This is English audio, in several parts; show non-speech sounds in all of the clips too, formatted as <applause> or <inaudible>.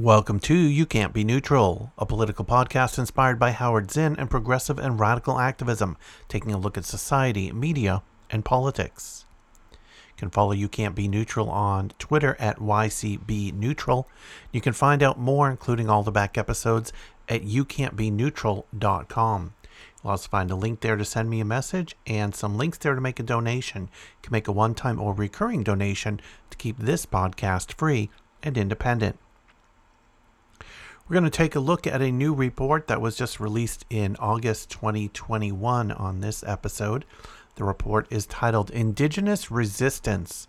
Welcome to You Can't Be Neutral, a political podcast inspired by Howard Zinn and progressive and radical activism, taking a look at society, media, and politics. You can follow You Can't Be Neutral on Twitter at YCB Neutral. You can find out more, including all the back episodes, at youcan'tbeneutral.com. You'll also find a link there to send me a message and some links there to make a donation. You can make a one time or recurring donation to keep this podcast free and independent. We're going to take a look at a new report that was just released in August 2021 on this episode. The report is titled Indigenous Resistance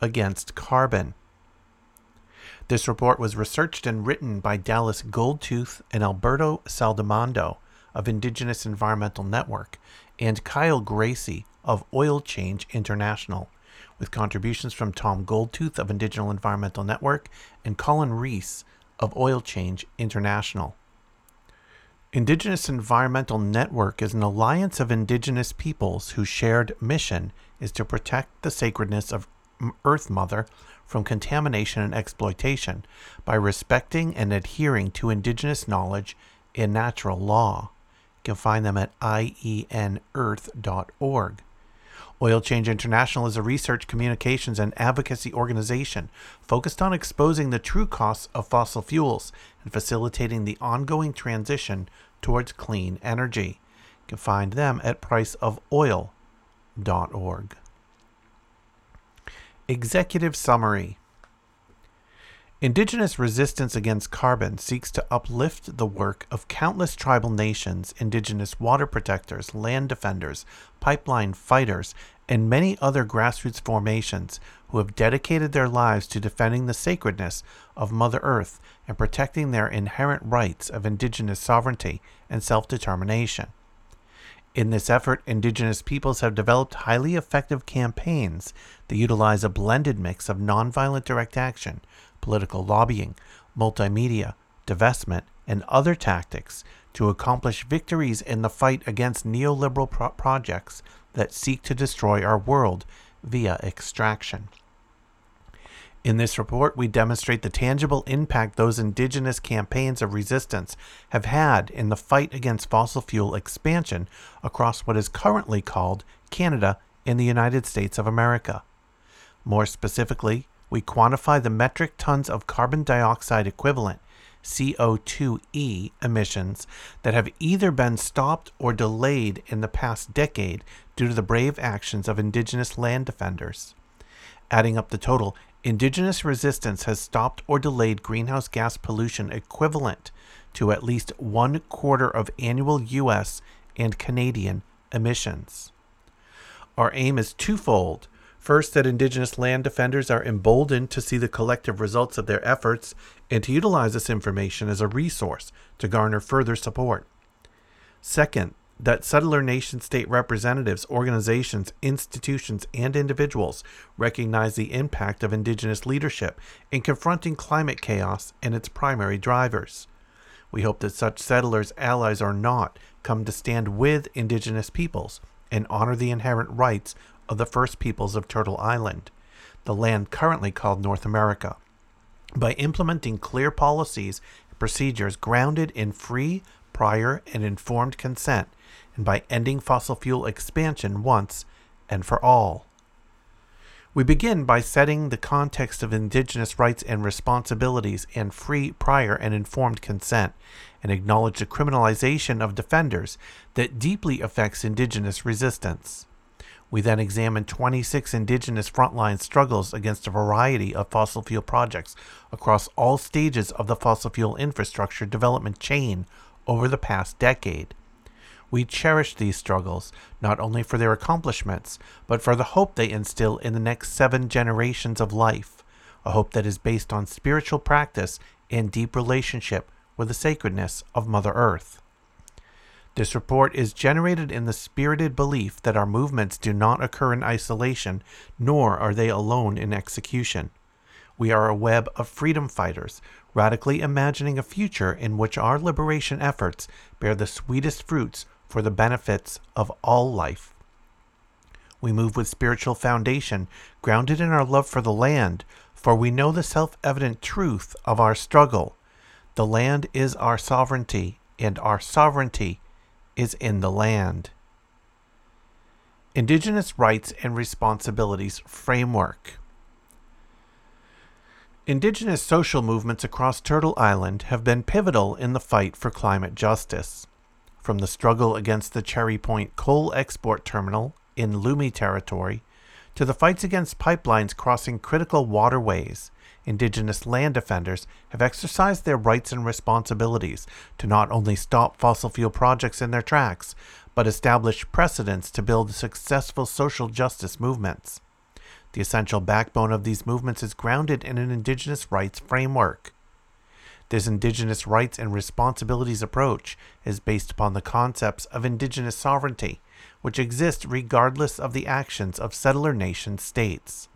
Against Carbon. This report was researched and written by Dallas Goldtooth and Alberto Saldamando of Indigenous Environmental Network and Kyle Gracey of Oil Change International, with contributions from Tom Goldtooth of Indigenous Environmental Network and Collin Rees of Oil Change International. Indigenous Environmental Network is an alliance of indigenous peoples whose shared mission is to protect the sacredness of Earth Mother from contamination and exploitation by respecting and adhering to indigenous knowledge and natural law. You can find them at ienearth.org. Oil Change International is a research, communications, and advocacy organization focused on exposing the true costs of fossil fuels and facilitating the ongoing transition towards clean energy. You can find them at priceofoil.org. Executive Summary Indigenous resistance against carbon seeks to uplift the work of countless tribal nations, indigenous water protectors, land defenders, pipeline fighters, and many other grassroots formations who have dedicated their lives to defending the sacredness of Mother Earth and protecting their inherent rights of indigenous sovereignty and self determination. In this effort, indigenous peoples have developed highly effective campaigns that utilize a blended mix of nonviolent direct action, political lobbying, multimedia, divestment, and other tactics to accomplish victories in the fight against neoliberal pro- projects that seek to destroy our world via extraction. In this report, we demonstrate the tangible impact those indigenous campaigns of resistance have had in the fight against fossil fuel expansion across what is currently called Canada and the United States of America. More specifically, we quantify the metric tons of carbon dioxide equivalent CO2e emissions that have either been stopped or delayed in the past decade due to the brave actions of indigenous land defenders. Adding up the total, indigenous resistance has stopped or delayed greenhouse gas pollution equivalent to at least one quarter of annual U.S. and Canadian emissions. Our aim is twofold First, that Indigenous land defenders are emboldened to see the collective results of their efforts and to utilize this information as a resource to garner further support. Second, that settler nation state representatives, organizations, institutions, and individuals recognize the impact of Indigenous leadership in confronting climate chaos and its primary drivers. We hope that such settlers, allies or not, come to stand with Indigenous peoples and honor the inherent rights of the first peoples of Turtle Island, the land currently called North America, by implementing clear policies and procedures grounded in free, prior, and informed consent, and by ending fossil fuel expansion once and for all. We begin by setting the context of Indigenous rights and responsibilities and free, prior, and informed consent, and acknowledge the criminalization of defenders that deeply affects Indigenous resistance. We then examine 26 indigenous frontline struggles against a variety of fossil fuel projects across all stages of the fossil fuel infrastructure development chain over the past decade. We cherish these struggles not only for their accomplishments, but for the hope they instill in the next seven generations of life, a hope that is based on spiritual practice and deep relationship with the sacredness of Mother Earth. This report is generated in the spirited belief that our movements do not occur in isolation, nor are they alone in execution. We are a web of freedom fighters, radically imagining a future in which our liberation efforts bear the sweetest fruits for the benefits of all life. We move with spiritual foundation, grounded in our love for the land, for we know the self evident truth of our struggle. The land is our sovereignty, and our sovereignty is in the land. Indigenous Rights and Responsibilities Framework Indigenous social movements across Turtle Island have been pivotal in the fight for climate justice. From the struggle against the Cherry Point coal export terminal in Lummi Territory to the fights against pipelines crossing critical waterways, Indigenous land defenders have exercised their rights and responsibilities to not only stop fossil fuel projects in their tracks, but establish precedents to build successful social justice movements. The essential backbone of these movements is grounded in an Indigenous rights framework. This Indigenous rights and responsibilities approach is based upon the concepts of Indigenous sovereignty, which exist regardless of the actions of settler nation states.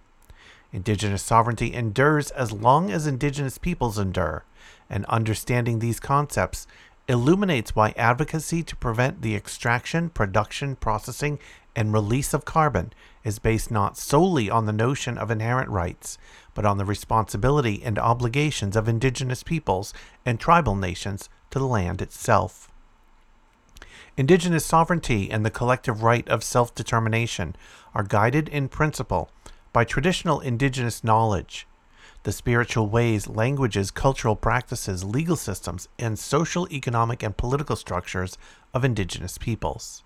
Indigenous sovereignty endures as long as Indigenous peoples endure, and understanding these concepts illuminates why advocacy to prevent the extraction, production, processing, and release of carbon is based not solely on the notion of inherent rights, but on the responsibility and obligations of indigenous peoples and tribal nations to the land itself. Indigenous sovereignty and the collective right of self determination are guided in principle by traditional indigenous knowledge, the spiritual ways, languages, cultural practices, legal systems, and social, economic, and political structures of indigenous peoples.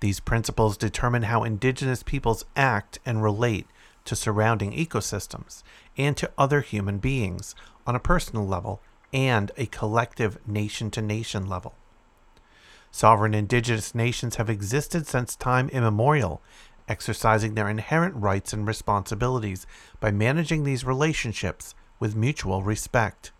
These principles determine how indigenous peoples act and relate to surrounding ecosystems and to other human beings on a personal level and a collective nation to nation level. Sovereign indigenous nations have existed since time immemorial, exercising their inherent rights and responsibilities by managing these relationships with mutual respect.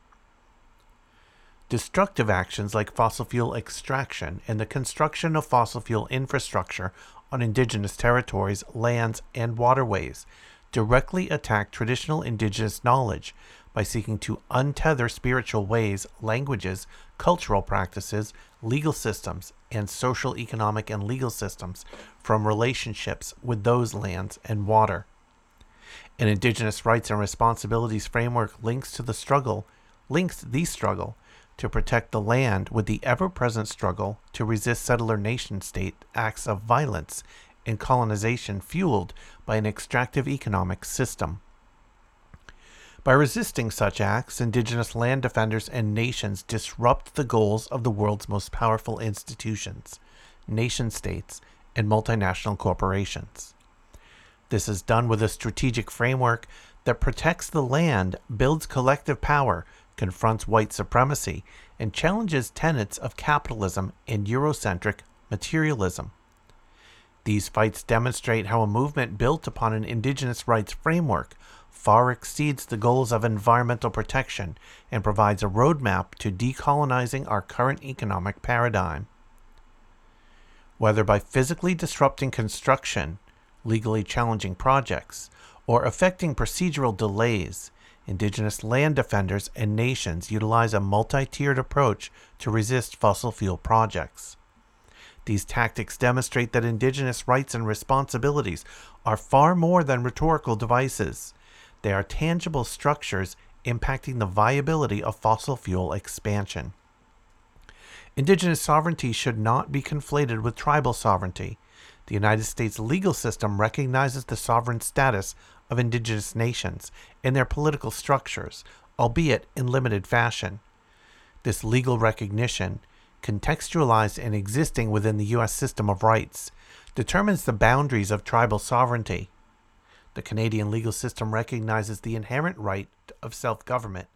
Destructive actions like fossil fuel extraction and the construction of fossil fuel infrastructure on indigenous territories, lands, and waterways directly attack traditional indigenous knowledge by seeking to untether spiritual ways, languages, cultural practices, legal systems, and social, economic, and legal systems from relationships with those lands and water. An Indigenous rights and responsibilities framework links to the struggle, links the struggle to protect the land with the ever present struggle to resist settler nation state acts of violence and colonization fueled by an extractive economic system. By resisting such acts, indigenous land defenders and nations disrupt the goals of the world's most powerful institutions, nation states, and multinational corporations. This is done with a strategic framework that protects the land, builds collective power, confronts white supremacy, and challenges tenets of capitalism and Eurocentric materialism. These fights demonstrate how a movement built upon an indigenous rights framework far exceeds the goals of environmental protection and provides a roadmap to decolonizing our current economic paradigm. Whether by physically disrupting construction, legally challenging projects, or affecting procedural delays, Indigenous land defenders and nations utilize a multi tiered approach to resist fossil fuel projects. These tactics demonstrate that Indigenous rights and responsibilities are far more than rhetorical devices. They are tangible structures impacting the viability of fossil fuel expansion. Indigenous sovereignty should not be conflated with tribal sovereignty. The United States legal system recognizes the sovereign status of indigenous nations and their political structures, albeit in limited fashion. This legal recognition, contextualized and existing within the U.S. system of rights, determines the boundaries of tribal sovereignty. The Canadian legal system recognizes the inherent right of self government,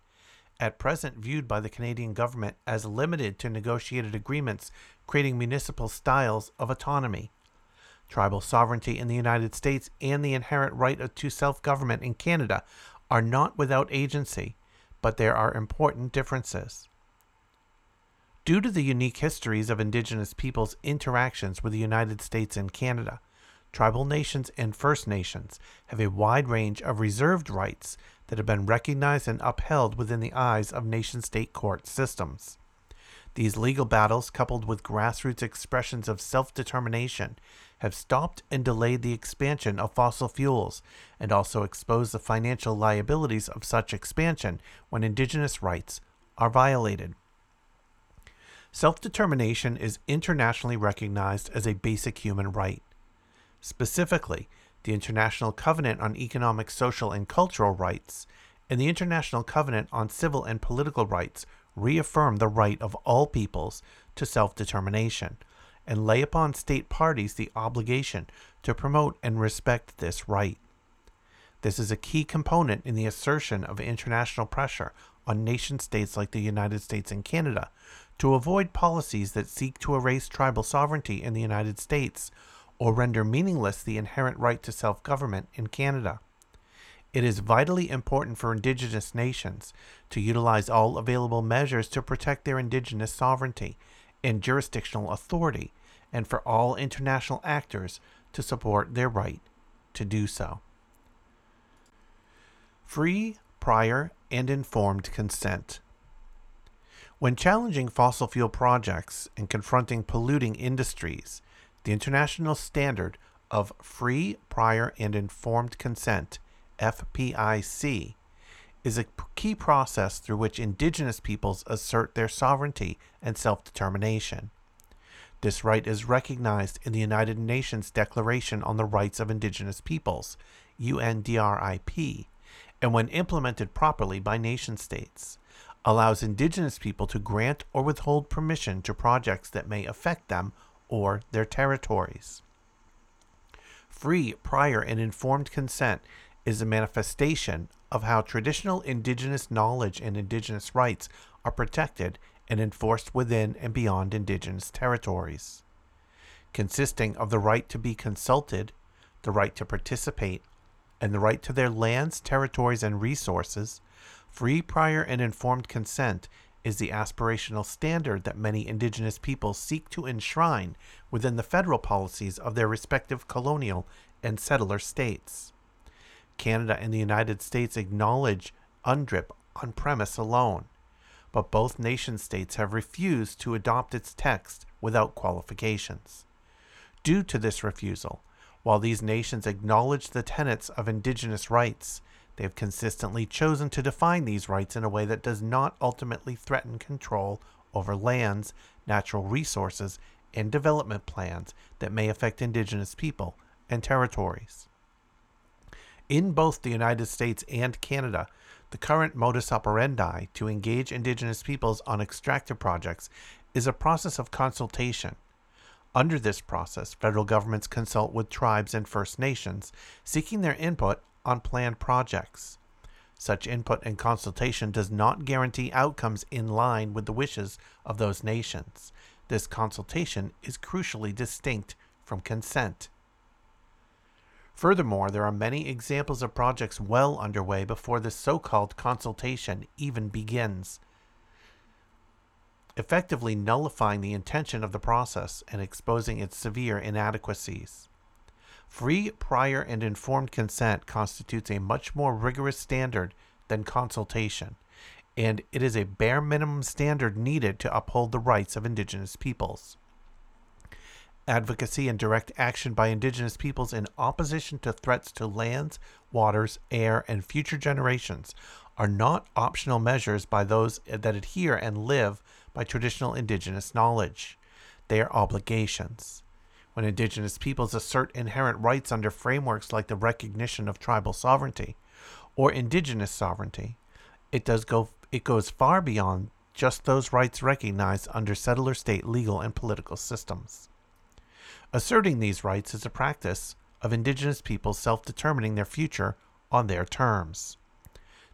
at present viewed by the Canadian government as limited to negotiated agreements creating municipal styles of autonomy. Tribal sovereignty in the United States and the inherent right to self government in Canada are not without agency, but there are important differences. Due to the unique histories of Indigenous peoples' interactions with the United States and Canada, tribal nations and First Nations have a wide range of reserved rights that have been recognized and upheld within the eyes of nation state court systems. These legal battles, coupled with grassroots expressions of self determination, have stopped and delayed the expansion of fossil fuels and also exposed the financial liabilities of such expansion when Indigenous rights are violated. Self determination is internationally recognized as a basic human right. Specifically, the International Covenant on Economic, Social, and Cultural Rights and the International Covenant on Civil and Political Rights reaffirm the right of all peoples to self determination and lay upon state parties the obligation to promote and respect this right. This is a key component in the assertion of international pressure on nation states like the United States and Canada to avoid policies that seek to erase tribal sovereignty in the United States or render meaningless the inherent right to self government in Canada. It is vitally important for Indigenous nations to utilize all available measures to protect their Indigenous sovereignty and jurisdictional authority, and for all international actors to support their right to do so. Free, prior, and informed consent. When challenging fossil fuel projects and confronting polluting industries, the international standard of free, prior, and informed consent, FPIC, is a key process through which indigenous peoples assert their sovereignty and self determination. This right is recognized in the United Nations Declaration on the Rights of Indigenous Peoples, UNDRIP, and when implemented properly by nation states, allows indigenous people to grant or withhold permission to projects that may affect them or their territories. Free, prior, and informed consent is a manifestation of how traditional indigenous knowledge and indigenous rights are protected and enforced within and beyond indigenous territories. Consisting of the right to be consulted, the right to participate, and the right to their lands, territories, and resources, free, prior, and informed consent is the aspirational standard that many indigenous peoples seek to enshrine within the federal policies of their respective colonial and settler states. Canada and the United States acknowledge UNDRIP on premise alone, but both nation states have refused to adopt its text without qualifications. Due to this refusal, while these nations acknowledge the tenets of indigenous rights, they have consistently chosen to define these rights in a way that does not ultimately threaten control over lands, natural resources, and development plans that may affect indigenous people and territories. In both the United States and Canada, the current modus operandi to engage indigenous peoples on extractive projects is a process of consultation. Under this process, federal governments consult with tribes and First Nations, seeking their input on planned projects. Such input and consultation does not guarantee outcomes in line with the wishes of those nations. This consultation is crucially distinct from consent. Furthermore, there are many examples of projects well underway before the so called consultation even begins, effectively nullifying the intention of the process and exposing its severe inadequacies. Free, prior, and informed consent constitutes a much more rigorous standard than consultation, and it is a bare minimum standard needed to uphold the rights of Indigenous peoples. Advocacy and direct action by Indigenous peoples in opposition to threats to lands, waters, air, and future generations are not optional measures by those that adhere and live by traditional Indigenous knowledge. They are obligations. When indigenous peoples assert inherent rights under frameworks like the recognition of tribal sovereignty or indigenous sovereignty, it does go it goes far beyond just those rights recognized under settler state legal and political systems. Asserting these rights is a practice of indigenous peoples self determining their future on their terms.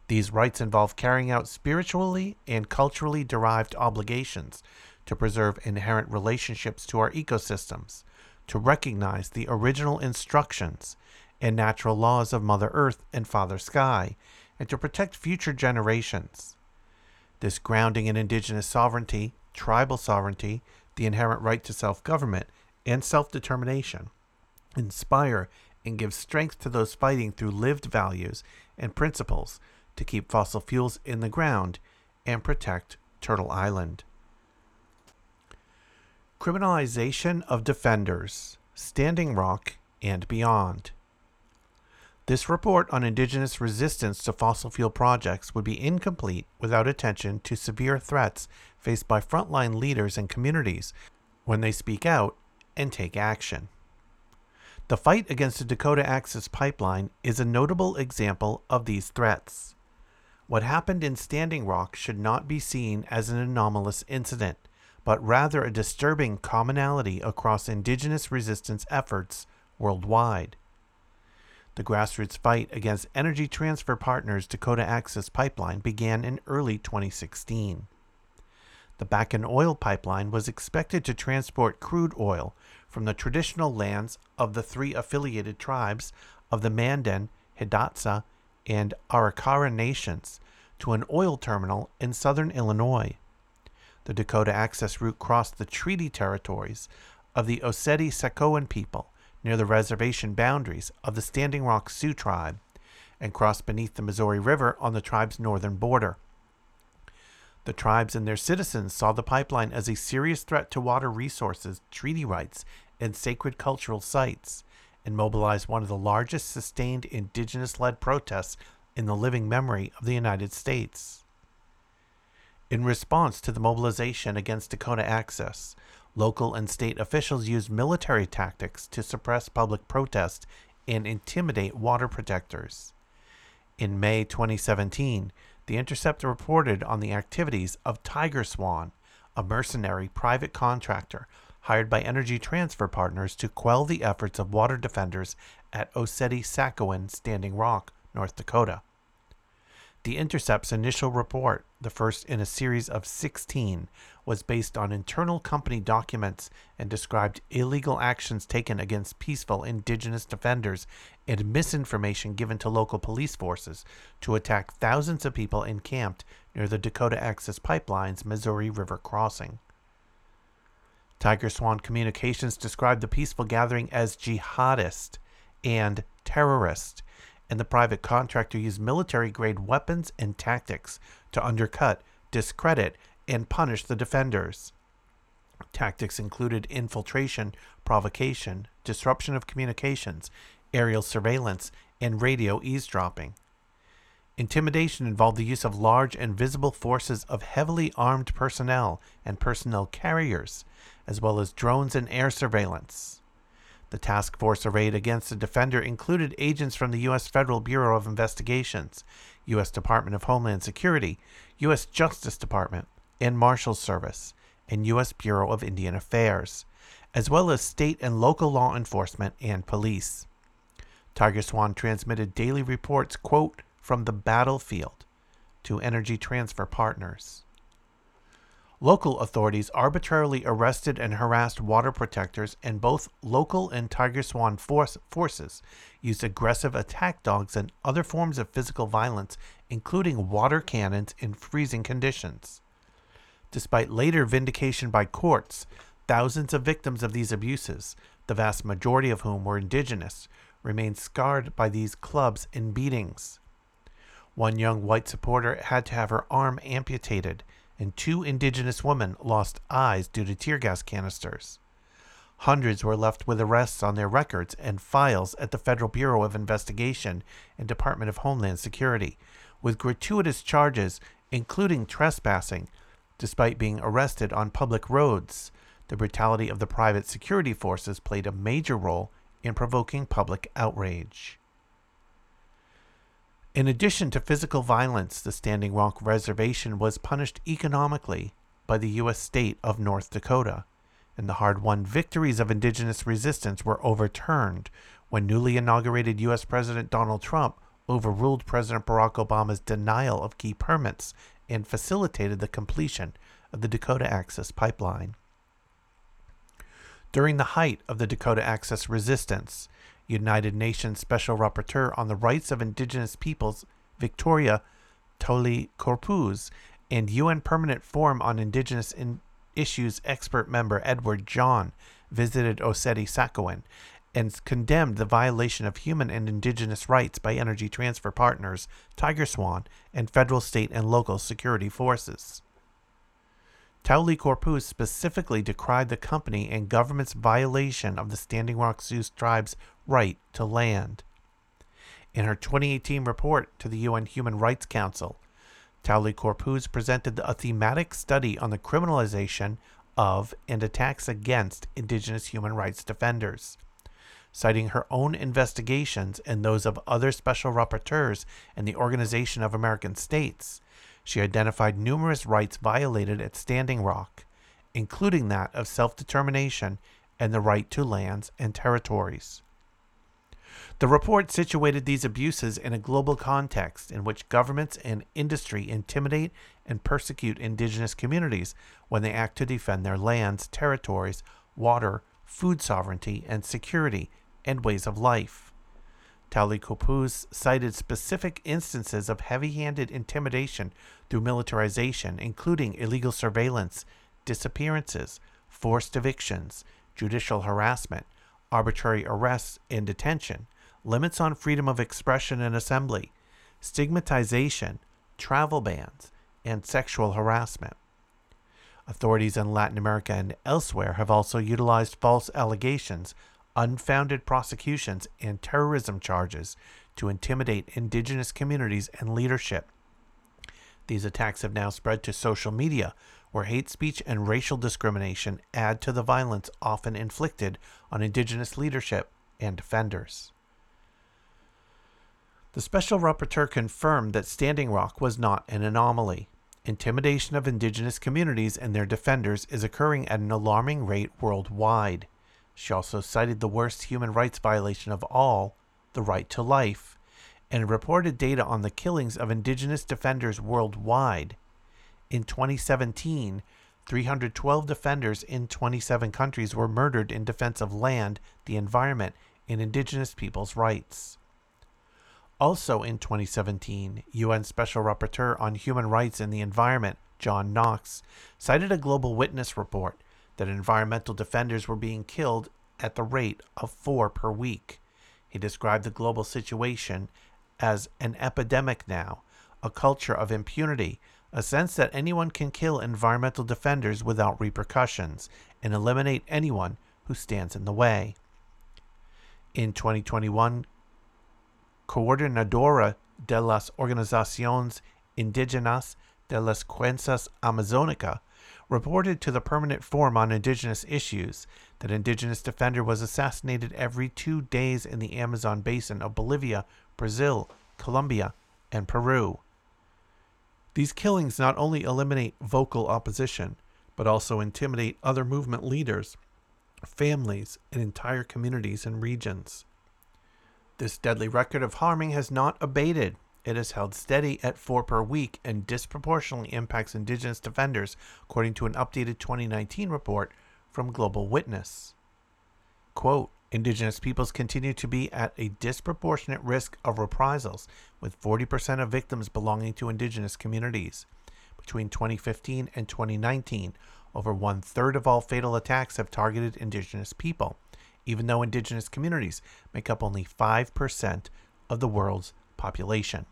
These rights involve carrying out spiritually and culturally derived obligations to preserve inherent relationships to our ecosystems, to recognize the original instructions and natural laws of Mother Earth and Father Sky, and to protect future generations. This grounding in indigenous sovereignty, tribal sovereignty, the inherent right to self government, and self determination inspire and give strength to those fighting through lived values and principles to keep fossil fuels in the ground and protect Turtle Island. Criminalization of Defenders, Standing Rock, and Beyond. This report on Indigenous resistance to fossil fuel projects would be incomplete without attention to severe threats faced by frontline leaders and communities when they speak out and take action. The fight against the Dakota Access Pipeline is a notable example of these threats. What happened in Standing Rock should not be seen as an anomalous incident, but rather a disturbing commonality across indigenous resistance efforts worldwide. The grassroots fight against Energy Transfer Partners' Dakota Access Pipeline began in early 2016. The Bakken oil pipeline was expected to transport crude oil from the traditional lands of the three affiliated tribes of the Mandan, Hidatsa, and Arikara nations to an oil terminal in southern Illinois. The Dakota access route crossed the treaty territories of the Oceti Sakowin people near the reservation boundaries of the Standing Rock Sioux tribe and crossed beneath the Missouri River on the tribe's northern border. The tribes and their citizens saw the pipeline as a serious threat to water resources, treaty rights, and sacred cultural sites, and mobilized one of the largest sustained indigenous led protests in the living memory of the United States. In response to the mobilization against Dakota Access, local and state officials used military tactics to suppress public protest and intimidate water protectors. In May 2017, The Intercept reported on the activities of TigerSwan, a mercenary private contractor hired by Energy Transfer Partners to quell the efforts of water defenders at Oceti Sakowin Standing Rock, North Dakota. The Intercept's initial report, the first in a series of 16, was based on internal company documents and described illegal actions taken against peaceful indigenous defenders and misinformation given to local police forces to attack thousands of people encamped near the Dakota Access Pipeline's Missouri River crossing. TigerSwan Communications described the peaceful gathering as jihadist and terrorist, and the private contractor used military grade weapons and tactics to undercut, discredit, and punish the defenders. Tactics included infiltration, provocation, disruption of communications, aerial surveillance, and radio eavesdropping. Intimidation involved the use of large and visible forces of heavily armed personnel and personnel carriers, as well as drones and air surveillance. The task force arrayed against the defender included agents from the U.S. Federal Bureau of Investigations, U.S. Department of Homeland Security, U.S. Justice Department, and Marshals Service, and U.S. Bureau of Indian Affairs, as well as state and local law enforcement and police. TigerSwan transmitted daily reports, quote, from the battlefield to Energy Transfer Partners. Local authorities arbitrarily arrested and harassed water protectors, and both local and TigerSwan force forces used aggressive attack dogs and other forms of physical violence, including water cannons in freezing conditions. Despite later vindication by courts, thousands of victims of these abuses, the vast majority of whom were indigenous, remained scarred by these clubs and beatings. One young white supporter had to have her arm amputated, and two indigenous women lost eyes due to tear gas canisters. Hundreds were left with arrests on their records and files at the Federal Bureau of Investigation and Department of Homeland Security, with gratuitous charges, including trespassing, despite being arrested on public roads. The brutality of the private security forces played a major role in provoking public outrage. In addition to physical violence, the Standing Rock Reservation was punished economically by the U.S. state of North Dakota, and the hard won victories of indigenous resistance were overturned when newly inaugurated U.S. President Donald Trump overruled President Barack Obama's denial of key permits and facilitated the completion of the Dakota Access Pipeline. During the height of the Dakota Access resistance, United Nations Special Rapporteur on the Rights of Indigenous Peoples, Victoria Toli Corpuz, and UN Permanent Forum on Indigenous in- Issues expert member Edward John visited Oceti Sakowin and condemned the violation of human and indigenous rights by energy transfer partners TigerSwan and federal, state, and local security forces. Tauli-Corpuz specifically decried the company and government's violation of the Standing Rock Sioux tribe's right to land. In her 2018 report to the UN Human Rights Council, Tauli-Corpuz presented a thematic study on the criminalization of and attacks against Indigenous human rights defenders. Citing her own investigations and those of other special rapporteurs and the Organization of American States, she identified numerous rights violated at Standing Rock, including that of self determination and the right to lands and territories. The report situated these abuses in a global context in which governments and industry intimidate and persecute indigenous communities when they act to defend their lands, territories, water, food sovereignty, and security, and ways of life. Tauli-Corpuz cited specific instances of heavy handed intimidation through militarization, including illegal surveillance, disappearances, forced evictions, judicial harassment, arbitrary arrests and detention, limits on freedom of expression and assembly, stigmatization, travel bans, and sexual harassment. Authorities in Latin America and elsewhere have also utilized false allegations unfounded prosecutions, and terrorism charges to intimidate indigenous communities and leadership. These attacks have now spread to social media, where hate speech and racial discrimination add to the violence often inflicted on indigenous leadership and defenders. The Special Rapporteur confirmed that Standing Rock was not an anomaly. Intimidation of indigenous communities and their defenders is occurring at an alarming rate worldwide. She also cited the worst human rights violation of all, the right to life, and reported data on the killings of indigenous defenders worldwide. In 2017, 312 defenders in 27 countries were murdered in defense of land, the environment, and indigenous peoples' rights. Also in 2017, UN Special Rapporteur on Human Rights and the Environment, John Knox, cited a Global Witness report that environmental defenders were being killed at the rate of four per week. He described the global situation as an epidemic now, a culture of impunity, a sense that anyone can kill environmental defenders without repercussions and eliminate anyone who stands in the way. In 2021, Coordinadora de las Organizaciones Indígenas de las Cuencas Amazonica reported to the Permanent Forum on Indigenous Issues that indigenous defender was assassinated every two days in the Amazon basin of Bolivia, Brazil, Colombia, and Peru. These killings not only eliminate vocal opposition, but also intimidate other movement leaders, families, and entire communities and regions. This deadly record of harming has not abated it has held steady at four per week and disproportionately impacts Indigenous defenders, according to an updated 2019 report from Global Witness. Quote, Indigenous peoples continue to be at a disproportionate risk of reprisals, with 40% of victims belonging to Indigenous communities. Between 2015 and 2019, over one third of all fatal attacks have targeted Indigenous people, even though Indigenous communities make up only 5% of the world's population.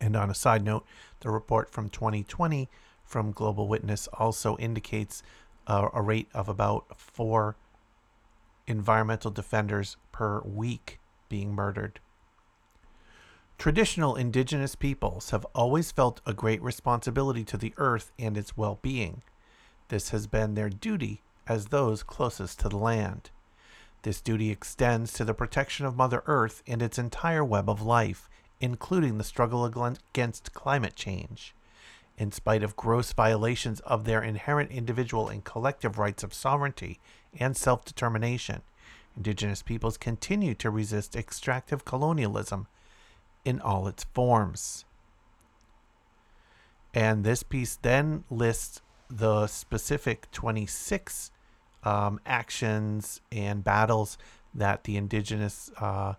And on a side note, the report from 2020 from Global Witness also indicates a, a rate of about four environmental defenders per week being murdered. Traditional indigenous peoples have always felt a great responsibility to the earth and its well being. This has been their duty as those closest to the land. This duty extends to the protection of Mother Earth and its entire web of life, including the struggle against climate change. In spite of gross violations of their inherent individual and collective rights of sovereignty and self determination, indigenous peoples continue to resist extractive colonialism in all its forms. And this piece then lists the specific 26 um, actions and battles that the indigenous uh,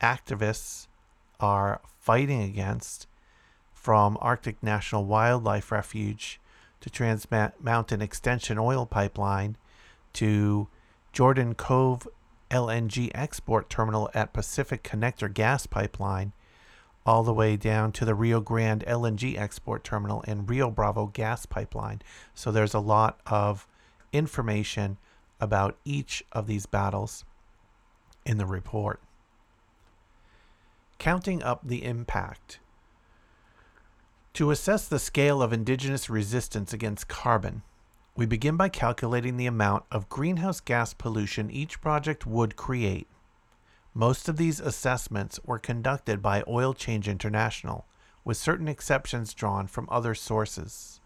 activists are fighting against from Arctic National Wildlife Refuge to Trans Mountain Extension Oil Pipeline to Jordan Cove LNG export terminal at Pacific Connector Gas Pipeline, all the way down to the Rio Grande LNG export terminal and Rio Bravo gas pipeline. So there's a lot of information about each of these battles in the report. Counting up the impact. To assess the scale of indigenous resistance against carbon, we begin by calculating the amount of greenhouse gas pollution each project would create. Most of these assessments were conducted by Oil Change International, with certain exceptions drawn from other sources.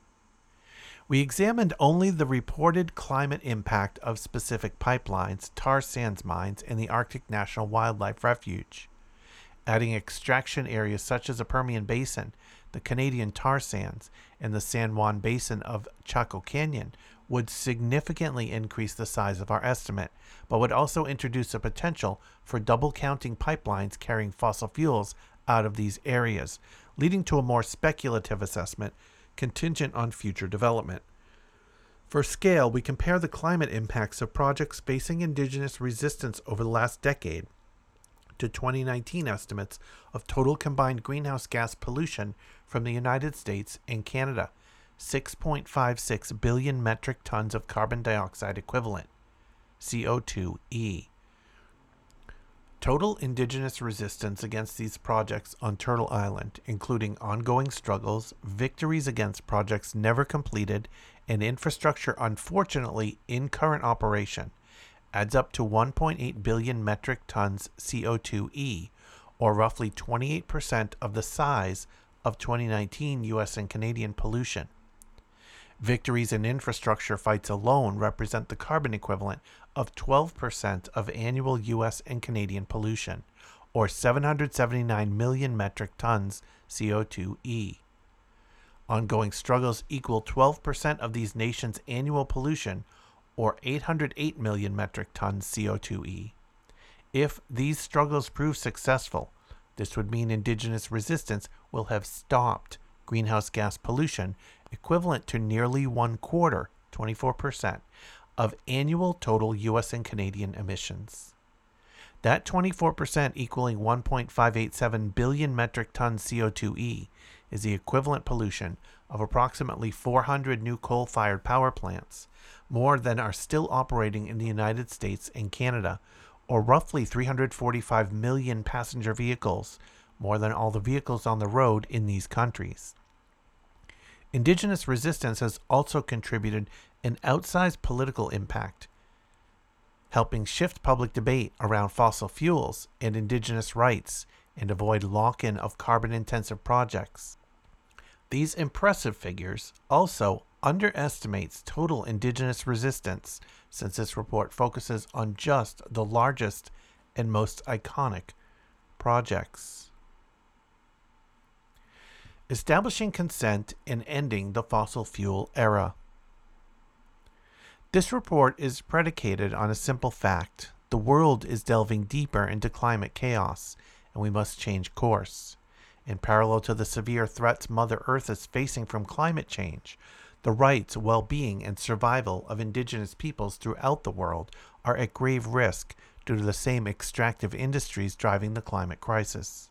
We examined only the reported climate impact of specific pipelines, tar sands mines, and the Arctic National Wildlife Refuge. Adding extraction areas such as the Permian Basin the Canadian tar sands, and the San Juan Basin of Chaco Canyon would significantly increase the size of our estimate, but would also introduce a potential for double counting pipelines carrying fossil fuels out of these areas, leading to a more speculative assessment contingent on future development. For scale, we compare the climate impacts of projects facing indigenous resistance over the last decade to 2019 estimates of total combined greenhouse gas pollution from the United States and Canada 6.56 billion metric tons of carbon dioxide equivalent, CO2e. Total indigenous resistance against these projects on Turtle Island, including ongoing struggles, victories against projects never completed, and infrastructure unfortunately in current operation, adds up to 1.8 billion metric tons CO2e, or roughly 28% of the size of 2019 US and Canadian pollution. Victories in infrastructure fights alone represent the carbon equivalent of 12% of annual US and Canadian pollution, or 779 million metric tons CO2e. Ongoing struggles equal 12% of these nations' annual pollution, or 808 million metric tons CO2e. If these struggles prove successful, this would mean indigenous resistance will have stopped greenhouse gas pollution equivalent to nearly one quarter, 24%, of annual total US and Canadian emissions. That 24% equaling 1.587 billion metric tons CO2e is the equivalent pollution of approximately 400 new coal fired power plants, more than are still operating in the United States and Canada, or roughly 345 million passenger vehicles, more than all the vehicles on the road in these countries. Indigenous resistance has also contributed an outsized political impact, helping shift public debate around fossil fuels and indigenous rights and avoid lock in of carbon intensive projects. These impressive figures also underestimates total indigenous resistance since this report focuses on just the largest and most iconic projects. Establishing consent and ending the fossil fuel era. This report is predicated on a simple fact the world is delving deeper into climate chaos, and we must change course. In parallel to the severe threats Mother Earth is facing from climate change, the rights, well being, and survival of indigenous peoples throughout the world are at grave risk due to the same extractive industries driving the climate crisis.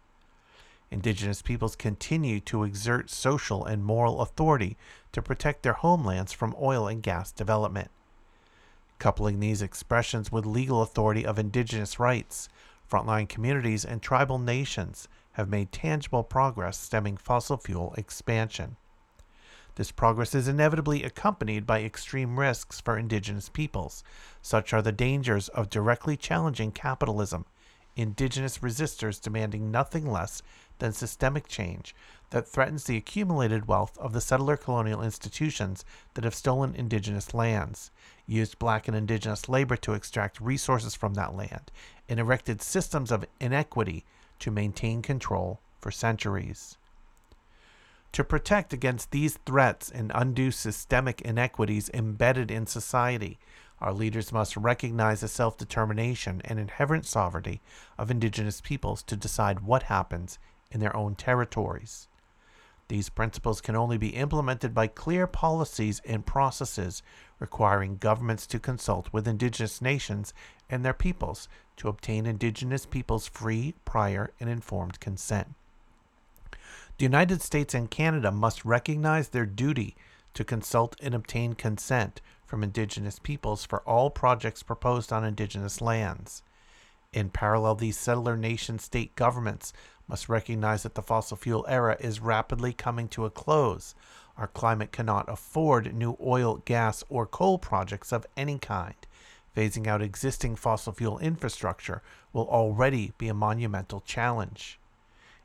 Indigenous peoples continue to exert social and moral authority to protect their homelands from oil and gas development. Coupling these expressions with legal authority of indigenous rights, frontline communities and tribal nations have made tangible progress stemming fossil fuel expansion. This progress is inevitably accompanied by extreme risks for indigenous peoples. Such are the dangers of directly challenging capitalism, indigenous resistors demanding nothing less than systemic change that threatens the accumulated wealth of the settler colonial institutions that have stolen indigenous lands, used black and indigenous labor to extract resources from that land, and erected systems of inequity to maintain control for centuries. To protect against these threats and undo systemic inequities embedded in society, our leaders must recognize the self determination and inherent sovereignty of indigenous peoples to decide what happens in their own territories. These principles can only be implemented by clear policies and processes requiring governments to consult with indigenous nations and their peoples to obtain indigenous peoples' free, prior, and informed consent. The United States and Canada must recognize their duty to consult and obtain consent from indigenous peoples for all projects proposed on indigenous lands. In parallel, these settler nation state governments must recognize that the fossil fuel era is rapidly coming to a close. Our climate cannot afford new oil, gas, or coal projects of any kind. Phasing out existing fossil fuel infrastructure will already be a monumental challenge.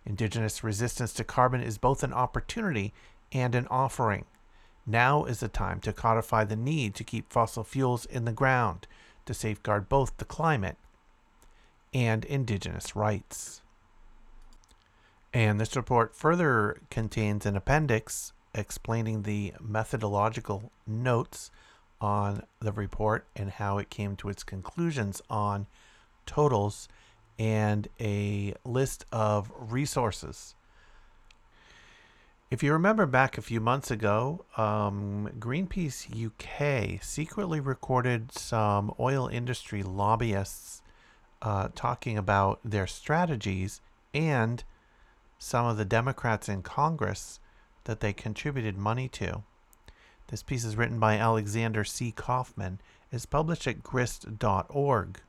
Indigenous resistance to carbon is both an opportunity and an offering. Now is the time to codify the need to keep fossil fuels in the ground to safeguard both the climate and indigenous rights. And this report further contains an appendix explaining the methodological notes on the report and how it came to its conclusions on totals and a list of resources. If you remember back a few months ago, um, Greenpeace UK secretly recorded some oil industry lobbyists uh, talking about their strategies and some of the Democrats in Congress that they contributed money to. This piece is written by Alexander C. Kaufman, is published at grist.org.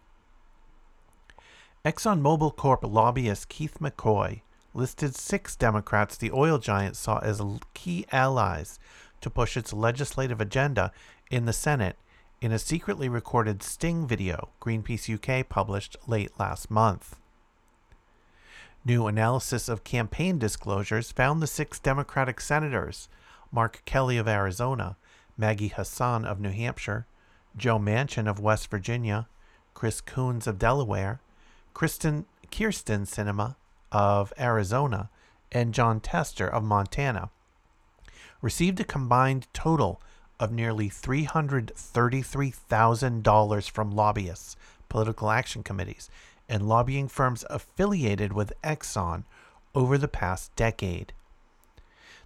ExxonMobil Corp lobbyist Keith McCoy listed six Democrats the oil giant saw as key allies to push its legislative agenda in the Senate in a secretly recorded sting video Greenpeace UK published late last month. New analysis of campaign disclosures found the six Democratic senators Mark Kelly of Arizona, Maggie Hassan of New Hampshire, Joe Manchin of West Virginia, Chris Coons of Delaware, Kristen, Kyrsten Sinema of Arizona, and Jon Tester of Montana received a combined total of nearly $333,000 from lobbyists, political action committees, and lobbying firms affiliated with Exxon over the past decade.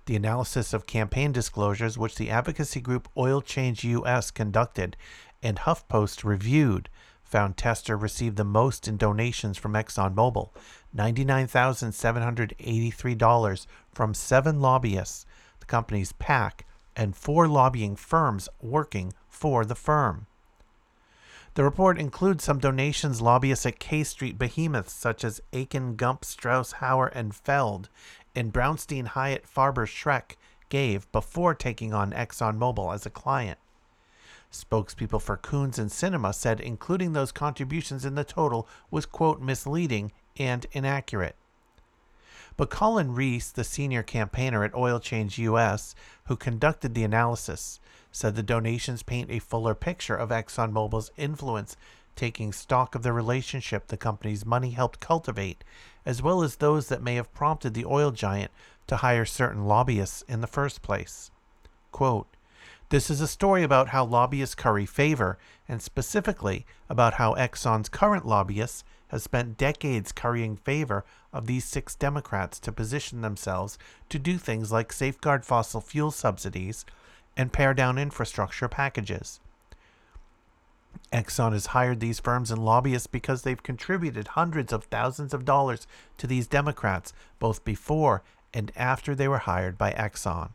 The analysis of campaign disclosures, which the advocacy group Oil Change US conducted and HuffPost reviewed, found Tester received the most in donations from ExxonMobil $99,783 from seven lobbyists, the company's PAC, and four lobbying firms working for the firm. The report includes some donations lobbyists at K Street behemoths such as Akin, Gump, Strauss, Hauer, and Feld, and Brownstein, Hyatt, Farber, Schreck gave before taking on ExxonMobil as a client. Spokespeople for Coons and Sinema said including those contributions in the total was, quote, misleading and inaccurate. But Collin Rees, the senior campaigner at Oil Change US, who conducted the analysis, said the donations paint a fuller picture of ExxonMobil's influence, taking stock of the relationship the company's money helped cultivate, as well as those that may have prompted the oil giant to hire certain lobbyists in the first place. Quote, this is a story about how lobbyists curry favor, and specifically about how Exxon's current lobbyists have spent decades currying favor of these six Democrats to position themselves to do things like safeguard fossil fuel subsidies and pare down infrastructure packages. Exxon has hired these firms and lobbyists because they've contributed hundreds of thousands of dollars to these Democrats both before and after they were hired by Exxon.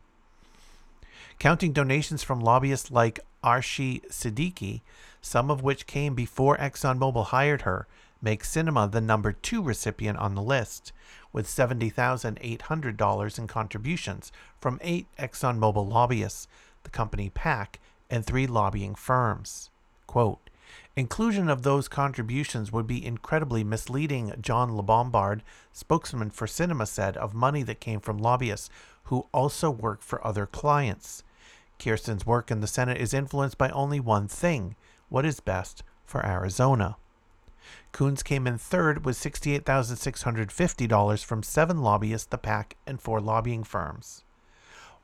Counting donations from lobbyists like Arshi Siddiqui, some of which came before ExxonMobil hired her, makes Sinema the number two recipient on the list, with $70,800 in contributions from eight ExxonMobil lobbyists, the company PAC, and three lobbying firms. Quote, Inclusion of those contributions would be incredibly misleading, John LaBombard, spokesman for Sinema, said of money that came from lobbyists who also work for other clients. Kyrsten's work in the Senate is influenced by only one thing what is best for Arizona. Coons came in third with $68,650 from seven lobbyists, the PAC, and four lobbying firms.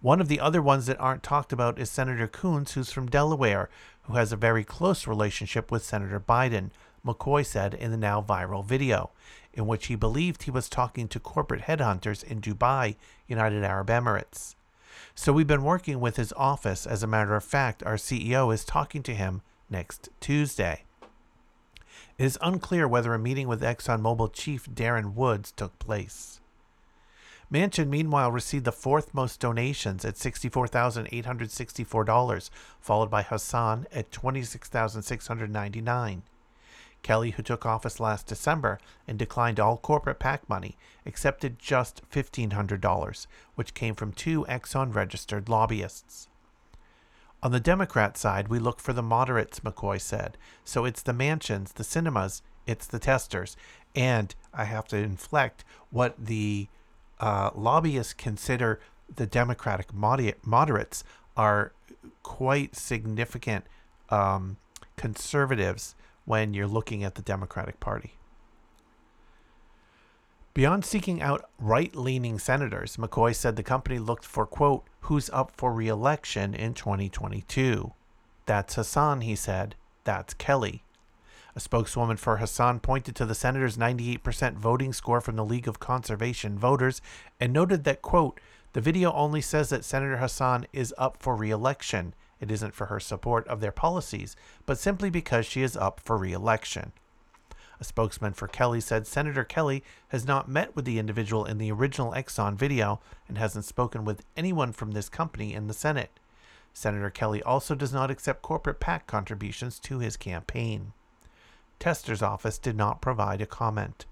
One of the other ones that aren't talked about is Senator Coons, who's from Delaware, who has a very close relationship with Senator Biden, McCoy said in the now viral video. in which he believed he was talking to corporate headhunters in Dubai, United Arab Emirates. So we've been working with his office. As a matter of fact, our CEO is talking to him next Tuesday. It is unclear whether a meeting with ExxonMobil chief Darren Woods took place. Manchin, meanwhile, received the fourth most donations at $64,864, followed by Hassan at 26,699. Kelly, who took office last December and declined all corporate PAC money, accepted just $1,500, which came from two Exxon registered lobbyists. On the Democrat side, we look for the moderates, McCoy said. So it's the Manchins, the Sinemas, it's the testers. And I have to inflect what the uh, lobbyists consider the Democratic moderates are quite significant um, conservatives when you're looking at the Democratic Party. Beyond seeking out right leaning senators, McCoy said the company looked for, quote, who's up for re election in 2022. That's Hassan, he said. That's Kelly. A spokeswoman for Hassan pointed to the senator's 98% voting score from the League of Conservation Voters and noted that, quote, the video only says that Senator Hassan is up for re election it isn't for her support of their policies, but simply because she is up for re election. A spokesman for Kelly said Senator Kelly has not met with the individual in the original Exxon video and hasn't spoken with anyone from this company in the Senate. Senator Kelly also does not accept corporate PAC contributions to his campaign. Tester's office did not provide a comment.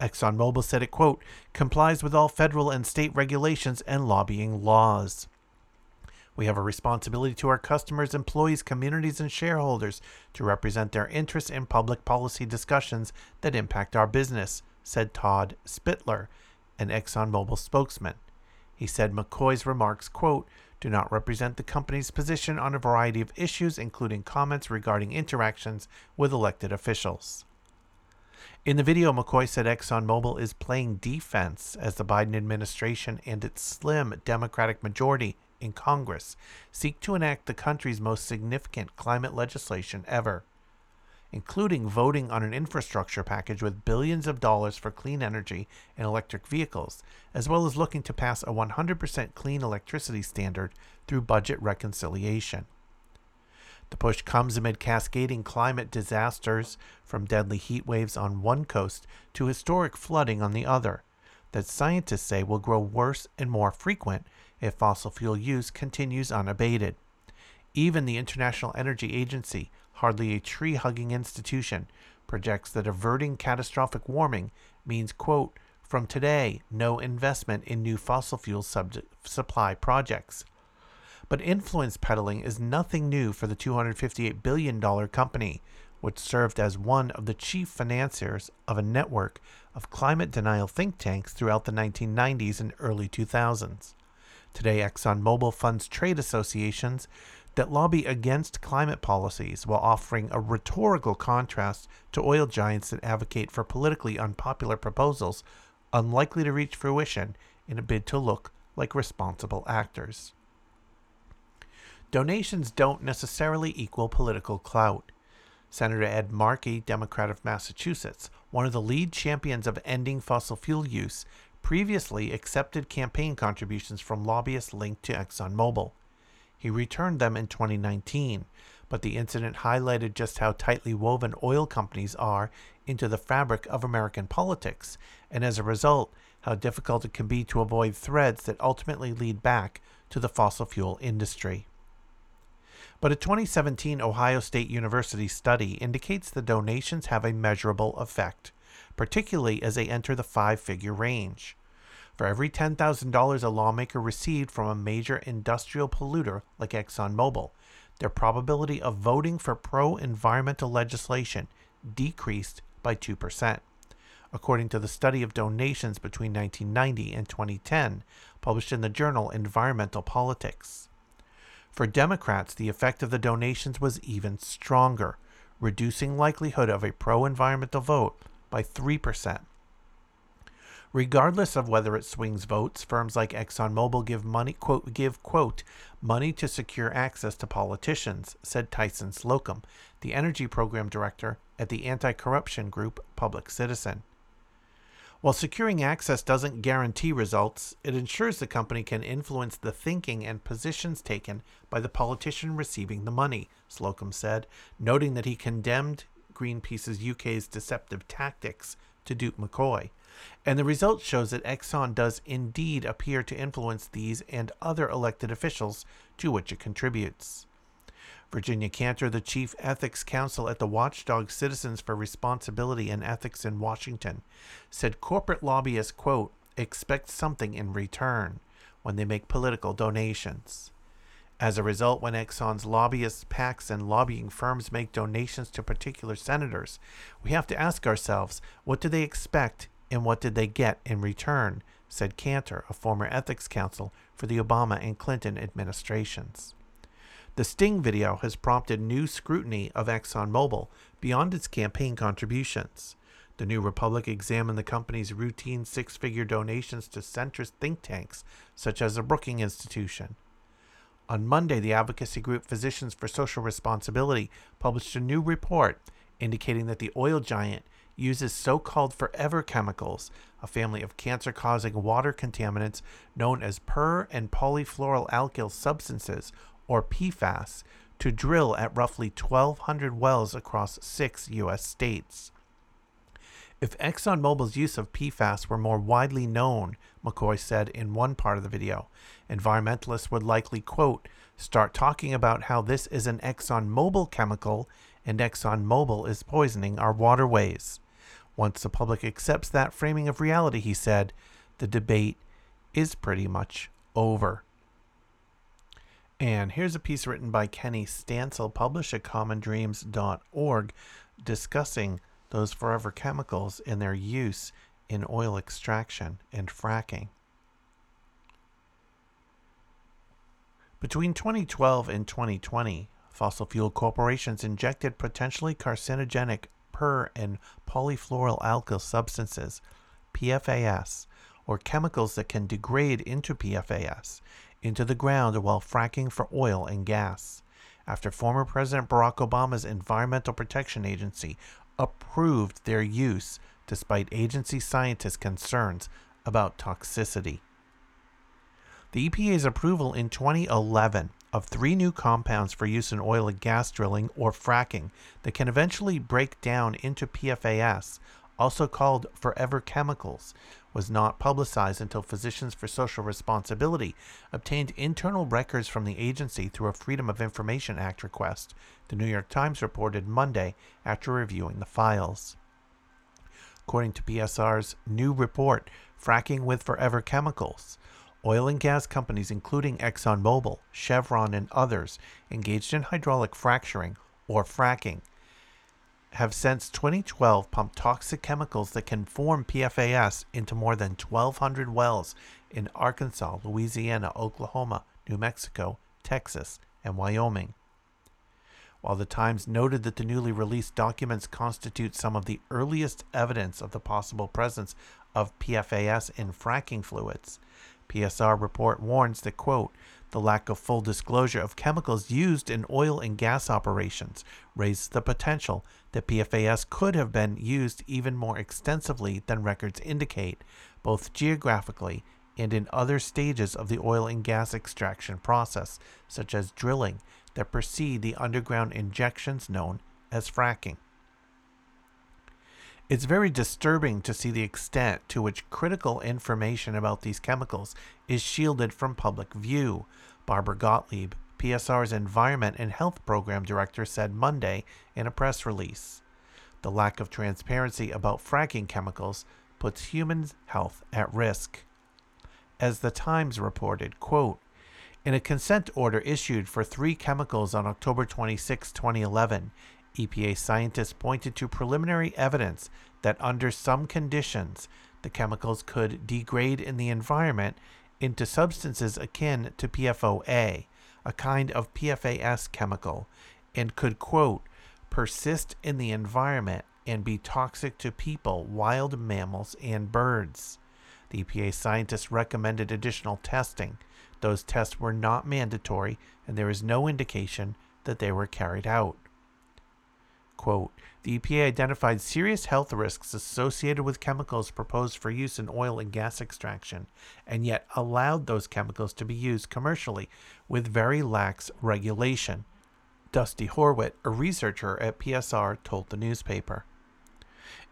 ExxonMobil said it, quote, complies with all federal and state regulations and lobbying laws. We have a responsibility to our customers, employees, communities, and shareholders to represent their interests in public policy discussions that impact our business, said Todd Spitler, an ExxonMobil spokesman. He said McCoy's remarks, quote, do not represent the company's position on a variety of issues, including comments regarding interactions with elected officials. In the video, McCoy said ExxonMobil is playing defense as the Biden administration and its slim Democratic majority in Congress seek to enact the country's most significant climate legislation ever, including voting on an infrastructure package with billions of dollars for clean energy and electric vehicles, as well as looking to pass a 100% clean electricity standard through budget reconciliation. The push comes amid cascading climate disasters, from deadly heat waves on one coast to historic flooding on the other, that scientists say will grow worse and more frequent if fossil fuel use continues unabated. Even the International Energy Agency, hardly a tree hugging institution, projects that averting catastrophic warming means, quote, from today, no investment in new fossil fuel sub- supply projects. But influence peddling is nothing new for the $258 billion company, which served as one of the chief financiers of a network of climate denial think tanks throughout the 1990s and early 2000s. Today, ExxonMobil funds trade associations that lobby against climate policies while offering a rhetorical contrast to oil giants that advocate for politically unpopular proposals unlikely to reach fruition in a bid to look like responsible actors. Donations don't necessarily equal political clout. Senator Ed Markey, Democrat of Massachusetts, one of the lead champions of ending fossil fuel use, previously accepted campaign contributions from lobbyists linked to ExxonMobil. He returned them in 2019, but the incident highlighted just how tightly woven oil companies are into the fabric of American politics, and as a result, how difficult it can be to avoid threads that ultimately lead back to the fossil fuel industry. But a 2017 Ohio State University study indicates the donations have a measurable effect, particularly as they enter the five figure range. For every $10,000 a lawmaker received from a major industrial polluter like ExxonMobil, their probability of voting for pro environmental legislation decreased by 2%. According to the study of donations between 1990 and 2010, published in the journal Environmental Politics. For Democrats, the effect of the donations was even stronger, reducing likelihood of a pro environmental vote by 3%. Regardless of whether it swings votes, firms like ExxonMobil give money quote give quote money to secure access to politicians, said Tyson Slocum, the energy program director at the anti-corruption group Public Citizen. While securing access doesn't guarantee results, it ensures the company can influence the thinking and positions taken by the politician receiving the money, Slocum said, noting that he condemned Greenpeace's UK's deceptive tactics to dupe McCoy. And the result shows that Exxon does indeed appear to influence these and other elected officials to which it contributes. Virginia Canter, the chief ethics counsel at the watchdog Citizens for Responsibility and Ethics in Washington, said corporate lobbyists, quote, expect something in return when they make political donations. As a result, when Exxon's lobbyists, PACs, and lobbying firms make donations to particular senators, we have to ask ourselves what do they expect and what did they get in return, said Canter, a former ethics counsel for the Obama and Clinton administrations. The Sting video has prompted new scrutiny of ExxonMobil beyond its campaign contributions. The New Republic examined the company's routine six figure donations to centrist think tanks, such as the Brookings Institution. On Monday, the advocacy group Physicians for Social Responsibility published a new report indicating that the oil giant uses so called forever chemicals, a family of cancer causing water contaminants known as per and polyfluoroalkyl substances, or PFAS, to drill at roughly 1,200 wells across six U.S. states. If ExxonMobil's use of PFAS were more widely known, McCoy said in one part of the video, environmentalists would likely, quote, start talking about how this is an ExxonMobil chemical and ExxonMobil is poisoning our waterways. Once the public accepts that framing of reality, he said, the debate is pretty much over. And here's a piece written by Kenny Stancil, published at commondreams.org, discussing those forever chemicals and their use in oil extraction and fracking. Between 2012 and 2020, fossil fuel corporations injected potentially carcinogenic per and polyfluoroalkyl substances, PFAS, or chemicals that can degrade into PFAS, into the ground while fracking for oil and gas. After former President Barack Obama's Environmental Protection Agency approved their use despite agency scientists' concerns about toxicity. The EPA's approval in 2011 of three new compounds for use in oil and gas drilling or fracking that can eventually break down into PFAS, also called forever chemicals, was not publicized until Physicians for Social Responsibility obtained internal records from the agency through a Freedom of Information Act request, the New York Times reported Monday after reviewing the files. According to PSR's new report, Fracking with Forever Chemicals, oil and gas companies including ExxonMobil, Chevron, and others engaged in hydraulic fracturing or fracking have since 2012 pumped toxic chemicals that can form PFAS into more than 1,200 wells in Arkansas, Louisiana, Oklahoma, New Mexico, Texas, and Wyoming. While the Times noted that the newly released documents constitute some of the earliest evidence of the possible presence of PFAS in fracking fluids, PSR report warns that, quote, the lack of full disclosure of chemicals used in oil and gas operations raises the potential that PFAS could have been used even more extensively than records indicate, both geographically and in other stages of the oil and gas extraction process, such as drilling, that precede the underground injections known as fracking. It's very disturbing to see the extent to which critical information about these chemicals is shielded from public view, Barbara Gottlieb, PSR's Environment and Health Program Director, said Monday in a press release. The lack of transparency about fracking chemicals puts human health at risk. As the Times reported, quote, in a consent order issued for three chemicals on October 26, 2011, EPA scientists pointed to preliminary evidence that under some conditions, the chemicals could degrade in the environment into substances akin to PFOA, a kind of PFAS chemical, and could, quote, persist in the environment and be toxic to people, wild mammals, and birds. The EPA scientists recommended additional testing. Those tests were not mandatory, and there is no indication that they were carried out. Quote, the EPA identified serious health risks associated with chemicals proposed for use in oil and gas extraction, and yet allowed those chemicals to be used commercially with very lax regulation. Dusty Horwitt, a researcher at PSR, told the newspaper.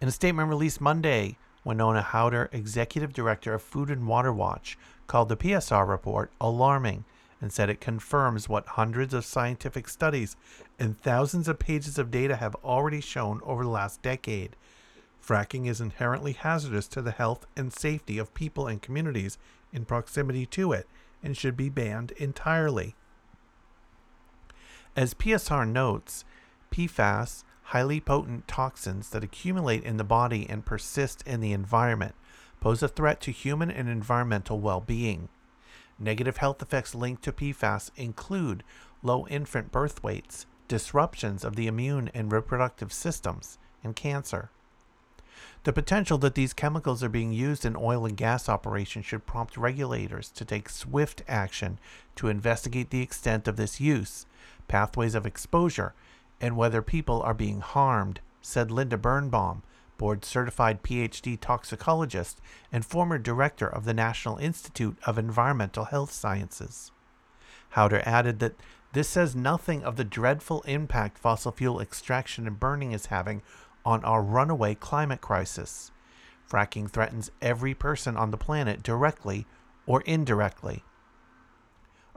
In a statement released Monday, Wenonah Hauter, executive director of Food and Water Watch, called the PSR report alarming and said it confirms what hundreds of scientific studies and thousands of pages of data have already shown over the last decade. Fracking is inherently hazardous to the health and safety of people and communities in proximity to it and should be banned entirely. As PSR notes, PFAS, highly potent toxins that accumulate in the body and persist in the environment, pose a threat to human and environmental well being. Negative health effects linked to PFAS include low infant birth weights, disruptions of the immune and reproductive systems, and cancer. The potential that these chemicals are being used in oil and gas operations should prompt regulators to take swift action to investigate the extent of this use, pathways of exposure, and whether people are being harmed, said Linda Birnbaum, board certified PhD toxicologist and former director of the National Institute of Environmental Health Sciences. Hauter added that this says nothing of the dreadful impact fossil fuel extraction and burning is having on our runaway climate crisis. Fracking threatens every person on the planet directly or indirectly.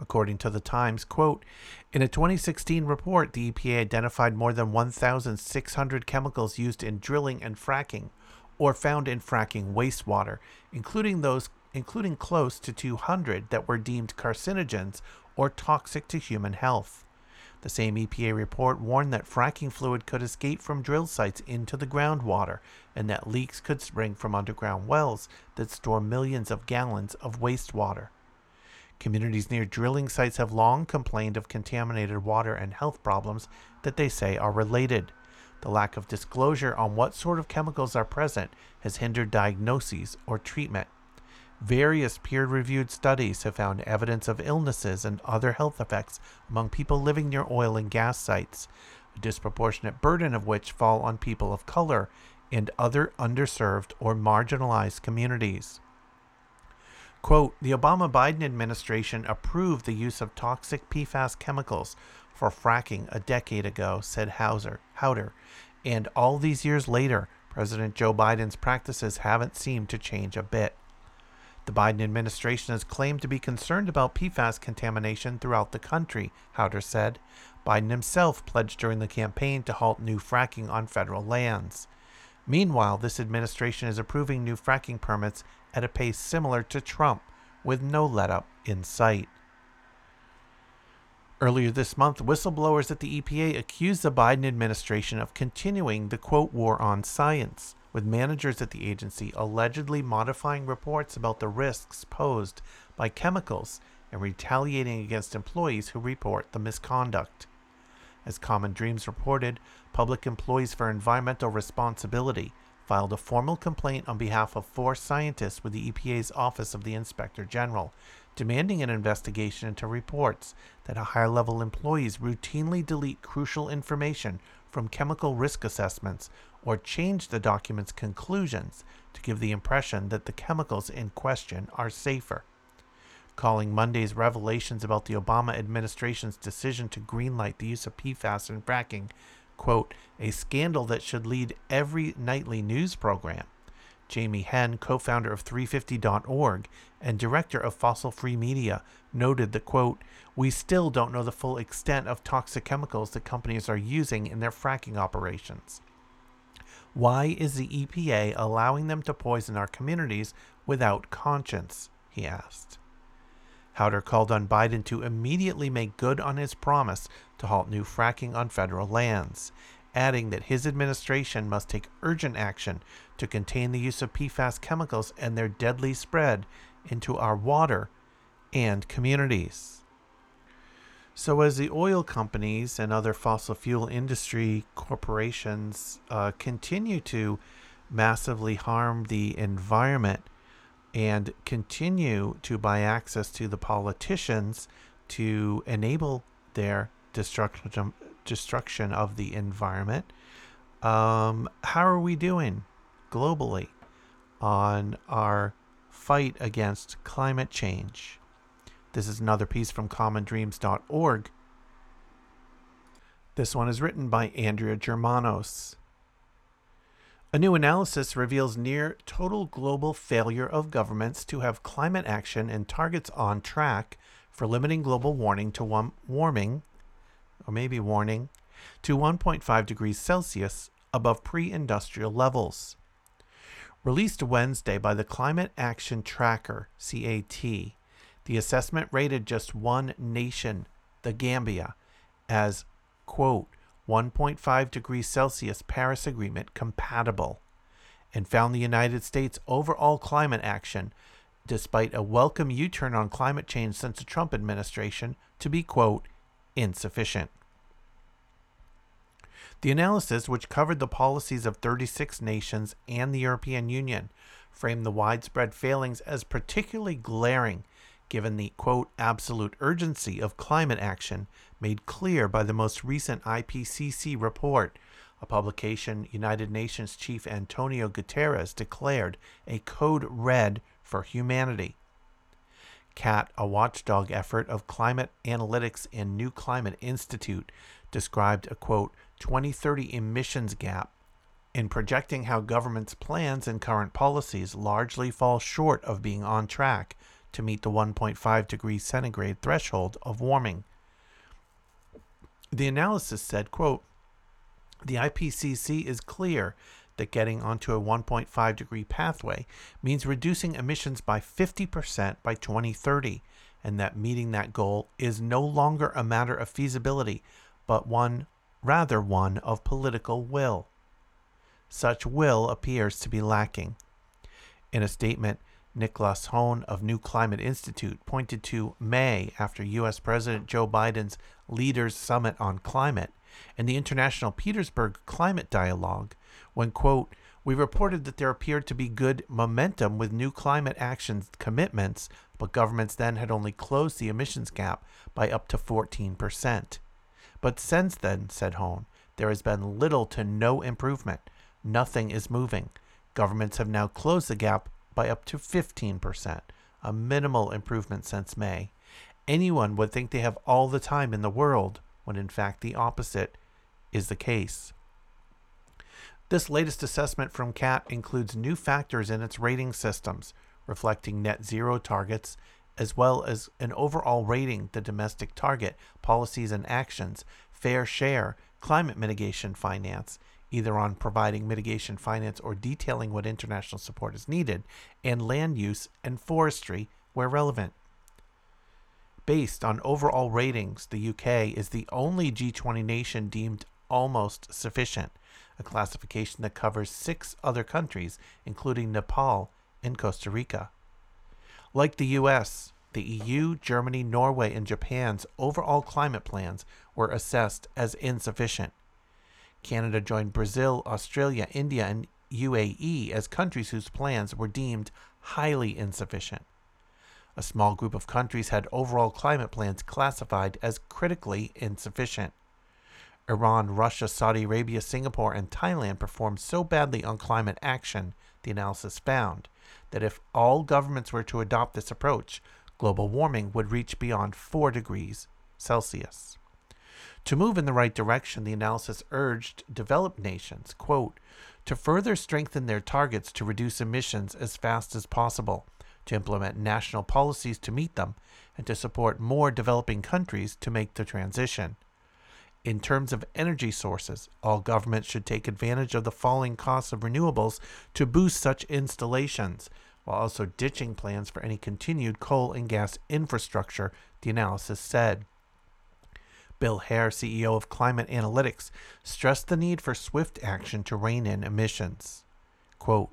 According to the Times, quote, in a 2016 report, the EPA identified more than 1,600 chemicals used in drilling and fracking, or found in fracking wastewater, including those including close to 200 that were deemed carcinogens or toxic to human health. The same EPA report warned that fracking fluid could escape from drill sites into the groundwater and that leaks could spring from underground wells that store millions of gallons of wastewater. Communities near drilling sites have long complained of contaminated water and health problems that they say are related. The lack of disclosure on what sort of chemicals are present has hindered diagnoses or treatment. Various peer reviewed studies have found evidence of illnesses and other health effects among people living near oil and gas sites, a disproportionate burden of which fall on people of color and other underserved or marginalized communities. Quote, the Obama Biden administration approved the use of toxic PFAS chemicals for fracking a decade ago, said Hauser, Hauter. And all these years later, President Joe Biden's practices haven't seemed to change a bit. The Biden administration has claimed to be concerned about PFAS contamination throughout the country, Hauter said. Biden himself pledged during the campaign to halt new fracking on federal lands. Meanwhile, this administration is approving new fracking permits at a pace similar to Trump, with no let up in sight. Earlier this month, whistleblowers at the EPA accused the Biden administration of continuing the quote war on science, with managers at the agency allegedly modifying reports about the risks posed by chemicals and retaliating against employees who report the misconduct. As Common Dreams reported, Public Employees for Environmental Responsibility filed a formal complaint on behalf of four scientists with the EPA's Office of the Inspector General, demanding an investigation into reports that higher level employees routinely delete crucial information from chemical risk assessments or change the document's conclusions to give the impression that the chemicals in question are safer. Calling Monday's revelations about the Obama administration's decision to greenlight the use of PFAS in fracking quote, a scandal that should lead every nightly news program. Jamie Henn, co founder of 350.org and director of Fossil Free Media, noted that, quote, we still don't know the full extent of toxic chemicals that companies are using in their fracking operations. Why is the EPA allowing them to poison our communities without conscience? he asked. Hauter called on Biden to immediately make good on his promise to halt new fracking on federal lands, adding that his administration must take urgent action to contain the use of PFAS chemicals and their deadly spread into our water and communities. So, as the oil companies and other fossil fuel industry corporations uh, continue to massively harm the environment, and continue to buy access to the politicians to enable their destructive destruction of the environment. Um, how are we doing globally on our fight against climate change? This is another piece from commondreams.org. This one is written by Andrea Germanos. A new analysis reveals near total global failure of governments to have climate action and targets on track for limiting global warming to one warming, or maybe warning, to 1.5 degrees Celsius above pre-industrial levels. Released Wednesday by the Climate Action Tracker (CAT), the assessment rated just one nation, the Gambia, as quote 1.5 degrees Celsius Paris Agreement compatible and found the United States' overall climate action, despite a welcome U turn on climate change since the Trump administration, to be, quote, insufficient. The analysis, which covered the policies of 36 nations and the European Union, framed the widespread failings as particularly glaring given the quote absolute urgency of climate action made clear by the most recent IPCC report, a publication United Nations Chief Antonio Guterres declared a code red for humanity. CAT, a watchdog effort of climate analytics and New Climate Institute, described a quote 2030 emissions gap in projecting how governments' plans and current policies largely fall short of being on track to meet the 1.5 degrees centigrade threshold of warming. The analysis said, quote, the IPCC is clear that getting onto a 1.5 degree pathway means reducing emissions by 50% by 2030, and that meeting that goal is no longer a matter of feasibility, but one rather one of political will. Such will appears to be lacking. In a statement, Niklas Höhne of New Climate Institute pointed to May after U.S. President Joe Biden's Leaders Summit on Climate and the International Petersberg Climate Dialogue, when, quote, we reported that there appeared to be good momentum with new climate action commitments, but governments then had only closed the emissions gap by up to 14%. But since then, said Höhne, there has been little to no improvement. Nothing is moving. Governments have now closed the gap by up to 15%, a minimal improvement since May. Anyone would think they have all the time in the world, when in fact the opposite is the case. This latest assessment from CAT includes new factors in its rating systems, reflecting net zero targets, as well as an overall rating the domestic target, policies and actions, fair share, climate mitigation finance, either on providing mitigation finance or detailing what international support is needed, and land use and forestry where relevant. Based on overall ratings, the UK is the only G20 nation deemed almost sufficient, a classification that covers six other countries, including Nepal and Costa Rica. Like the US, the EU, Germany, Norway, and Japan's overall climate plans were assessed as insufficient. Canada joined Brazil, Australia, India, and UAE as countries whose plans were deemed highly insufficient. A small group of countries had overall climate plans classified as critically insufficient. Iran, Russia, Saudi Arabia, Singapore, and Thailand performed so badly on climate action, the analysis found, that if all governments were to adopt this approach, global warming would reach beyond 4 degrees Celsius. To move in the right direction, the analysis urged developed nations, quote, to further strengthen their targets to reduce emissions as fast as possible, to implement national policies to meet them, and to support more developing countries to make the transition. In terms of energy sources, all governments should take advantage of the falling costs of renewables to boost such installations, while also ditching plans for any continued coal and gas infrastructure, the analysis said. Bill Hare, CEO of Climate Analytics, stressed the need for swift action to rein in emissions. Quote,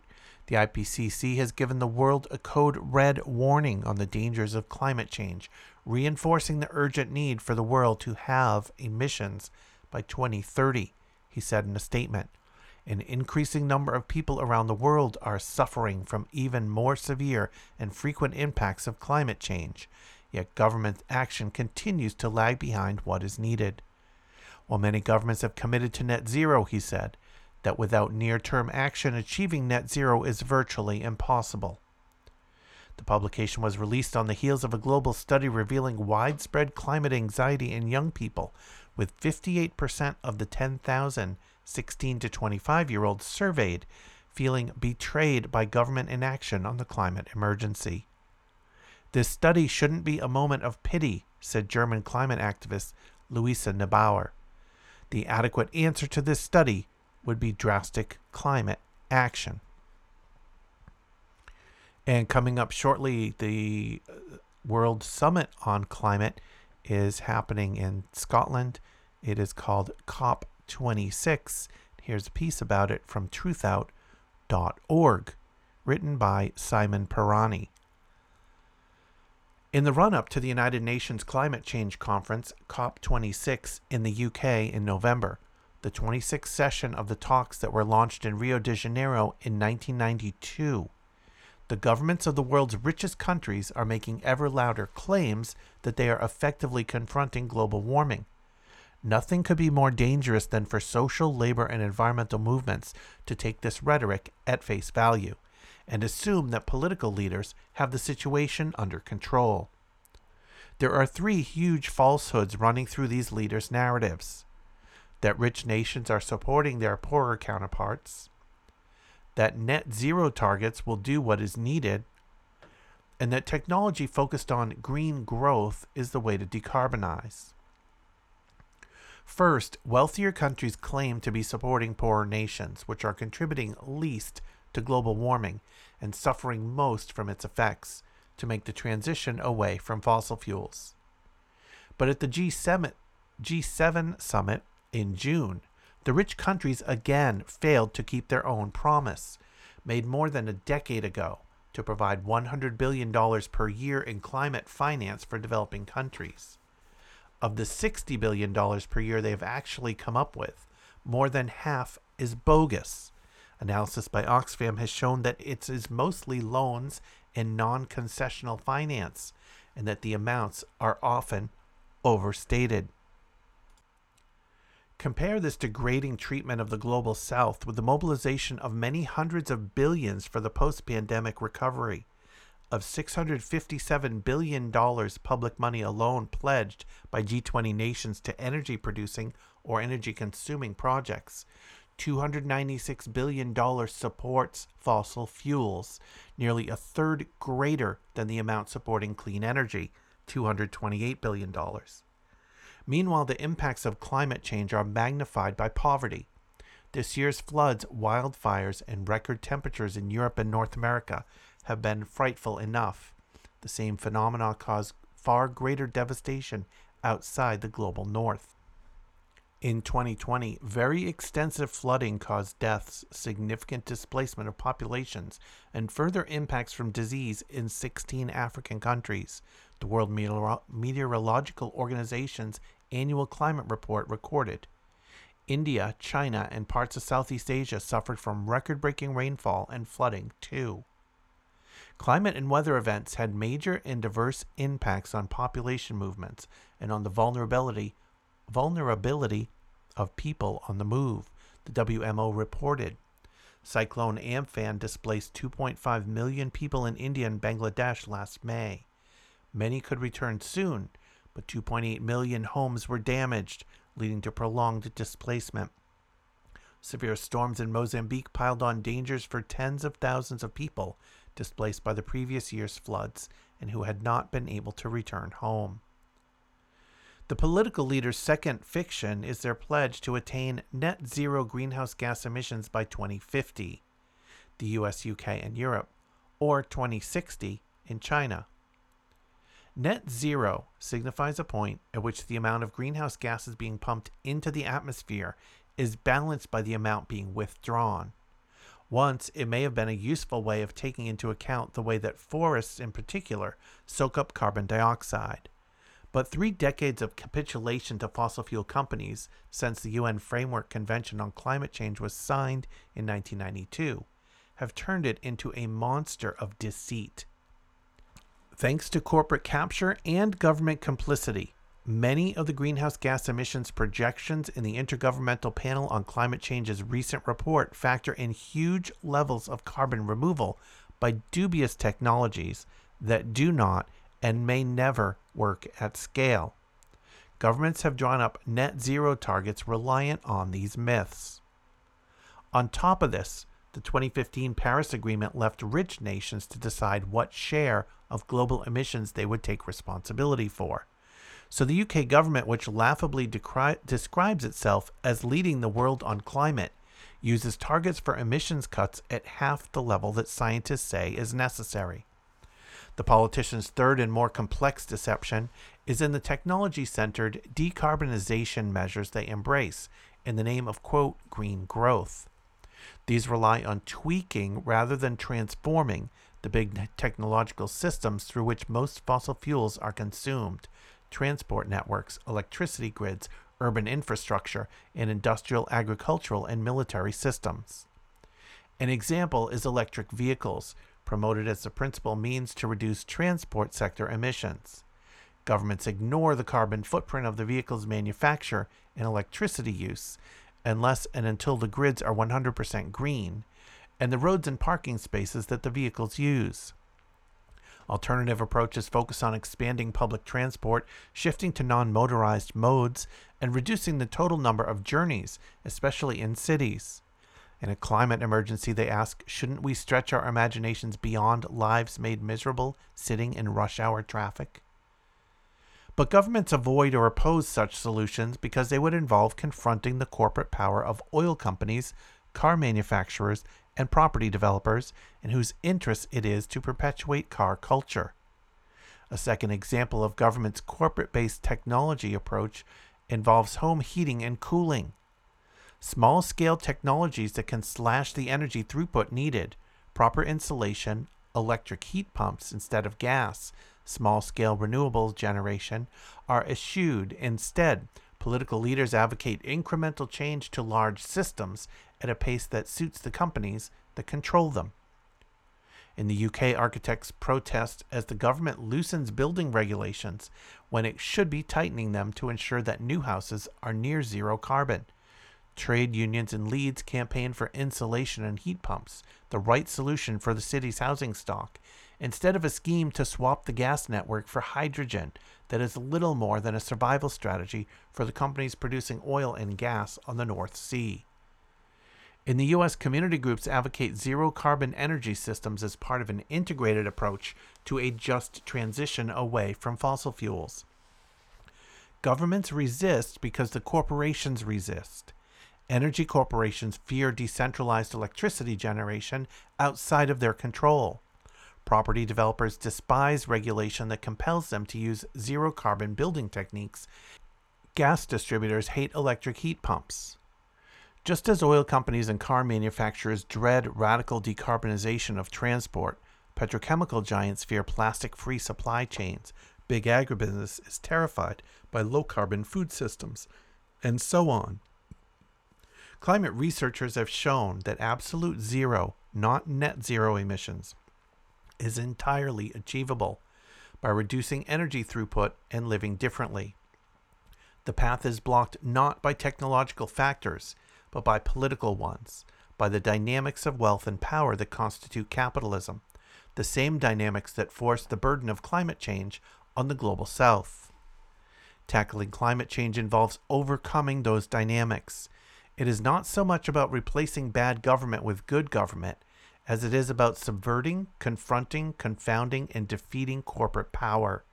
the IPCC has given the world a code red warning on the dangers of climate change, reinforcing the urgent need for the world to have emissions by 2030, he said in a statement. An increasing number of people around the world are suffering from even more severe and frequent impacts of climate change, yet government action continues to lag behind what is needed. While many governments have committed to net zero, he said, that without near term action, achieving net zero is virtually impossible. The publication was released on the heels of a global study revealing widespread climate anxiety in young people, with 58% of the 10,000 16 to 25 year olds surveyed feeling betrayed by government inaction on the climate emergency. This study shouldn't be a moment of pity, said German climate activist Luisa Neubauer. The adequate answer to this study would be drastic climate action. And coming up shortly, the uh, World Summit on Climate is happening in Scotland. It is called COP26. Here's a piece about it from truthout.org, written by Simon Pirani. In the run up to the United Nations Climate Change Conference, COP26, in the UK in November, the 26th session of the talks that were launched in Rio de Janeiro in 1992, the governments of the world's richest countries are making ever louder claims that they are effectively confronting global warming. Nothing could be more dangerous than for social, labor, and environmental movements to take this rhetoric at face value and assume that political leaders have the situation under control. There are three huge falsehoods running through these leaders' narratives that rich nations are supporting their poorer counterparts, that net zero targets will do what is needed, and that technology focused on green growth is the way to decarbonize. First, wealthier countries claim to be supporting poorer nations, which are contributing least to global warming and suffering most from its effects, to make the transition away from fossil fuels. But at the G7, G7 summit in June, the rich countries again failed to keep their own promise, made more than a decade ago, to provide $100 billion per year in climate finance for developing countries. Of the $60 billion per year they have actually come up with, more than half is bogus. Analysis by Oxfam has shown that it is mostly loans and non concessional finance, and that the amounts are often overstated. Compare this degrading treatment of the global south with the mobilization of many hundreds of billions for the post pandemic recovery. Of $657 billion public money alone pledged by G20 nations to energy producing or energy consuming projects, $296 billion supports fossil fuels, nearly a third greater than the amount supporting clean energy, $228 billion. Meanwhile, the impacts of climate change are magnified by poverty. This year's floods, wildfires, and record temperatures in Europe and North America have been frightful enough. The same phenomena cause far greater devastation outside the global north. In 2020, very extensive flooding caused deaths, significant displacement of populations, and further impacts from disease in 16 African countries. The World Meteorological Organization's annual climate report recorded. India, China, and parts of Southeast Asia suffered from record breaking rainfall and flooding, too. Climate and weather events had major and diverse impacts on population movements and on the vulnerability, vulnerability of people on the move, the WMO reported. Cyclone Amphan displaced 2.5 million people in India and Bangladesh last May. Many could return soon, but 2.8 million homes were damaged, leading to prolonged displacement. Severe storms in Mozambique piled on dangers for tens of thousands of people displaced by the previous year's floods and who had not been able to return home. The political leaders' second fiction is their pledge to attain net zero greenhouse gas emissions by 2050, the US, UK, and Europe, or 2060 in China. Net zero signifies a point at which the amount of greenhouse gases being pumped into the atmosphere is balanced by the amount being withdrawn. Once, it may have been a useful way of taking into account the way that forests, in particular, soak up carbon dioxide. But three decades of capitulation to fossil fuel companies since the UN Framework Convention on Climate Change was signed in 1992 have turned it into a monster of deceit. Thanks to corporate capture and government complicity, Many of the greenhouse gas emissions projections in the Intergovernmental Panel on Climate Change's recent report factor in huge levels of carbon removal by dubious technologies that do not and may never work at scale. Governments have drawn up net zero targets reliant on these myths. On top of this, the 2015 Paris Agreement left rich nations to decide what share of global emissions they would take responsibility for. So the UK government, which laughably decri- describes itself as leading the world on climate, uses targets for emissions cuts at half the level that scientists say is necessary. The politicians' third and more complex deception is in the technology centered decarbonization measures they embrace in the name of, quote, green growth. These rely on tweaking rather than transforming the big technological systems through which most fossil fuels are consumed transport networks, electricity grids, urban infrastructure, and industrial, agricultural, and military systems. An example is electric vehicles, promoted as the principal means to reduce transport sector emissions. Governments ignore the carbon footprint of the vehicle's manufacture and electricity use unless and until the grids are 100% green and the roads and parking spaces that the vehicles use. Alternative approaches focus on expanding public transport, shifting to non motorized modes, and reducing the total number of journeys, especially in cities. In a climate emergency, they ask, shouldn't we stretch our imaginations beyond lives made miserable sitting in rush hour traffic? But governments avoid or oppose such solutions because they would involve confronting the corporate power of oil companies, car manufacturers, and property developers in whose interest it is to perpetuate car culture. A second example of government's corporate based technology approach involves home heating and cooling. Small scale technologies that can slash the energy throughput needed, proper insulation, electric heat pumps instead of gas, small scale renewable generation, are eschewed. Instead, political leaders advocate incremental change to large systems at a pace that suits the companies that control them. In the UK, architects protest as the government loosens building regulations when it should be tightening them to ensure that new houses are near zero carbon. Trade unions in Leeds campaign for insulation and heat pumps, the right solution for the city's housing stock, instead of a scheme to swap the gas network for hydrogen that is little more than a survival strategy for the companies producing oil and gas on the North Sea. In the U.S., community groups advocate zero carbon energy systems as part of an integrated approach to a just transition away from fossil fuels. Governments resist because the corporations resist. Energy corporations fear decentralized electricity generation outside of their control. Property developers despise regulation that compels them to use zero carbon building techniques. Gas distributors hate electric heat pumps. Just as oil companies and car manufacturers dread radical decarbonization of transport, petrochemical giants fear plastic free supply chains, big agribusiness is terrified by low carbon food systems, and so on. Climate researchers have shown that absolute zero, not net zero emissions, is entirely achievable by reducing energy throughput and living differently. The path is blocked not by technological factors but by political ones, by the dynamics of wealth and power that constitute capitalism, the same dynamics that force the burden of climate change on the global south. Tackling climate change involves overcoming those dynamics. It is not so much about replacing bad government with good government as it is about subverting, confronting, confounding, and defeating corporate power.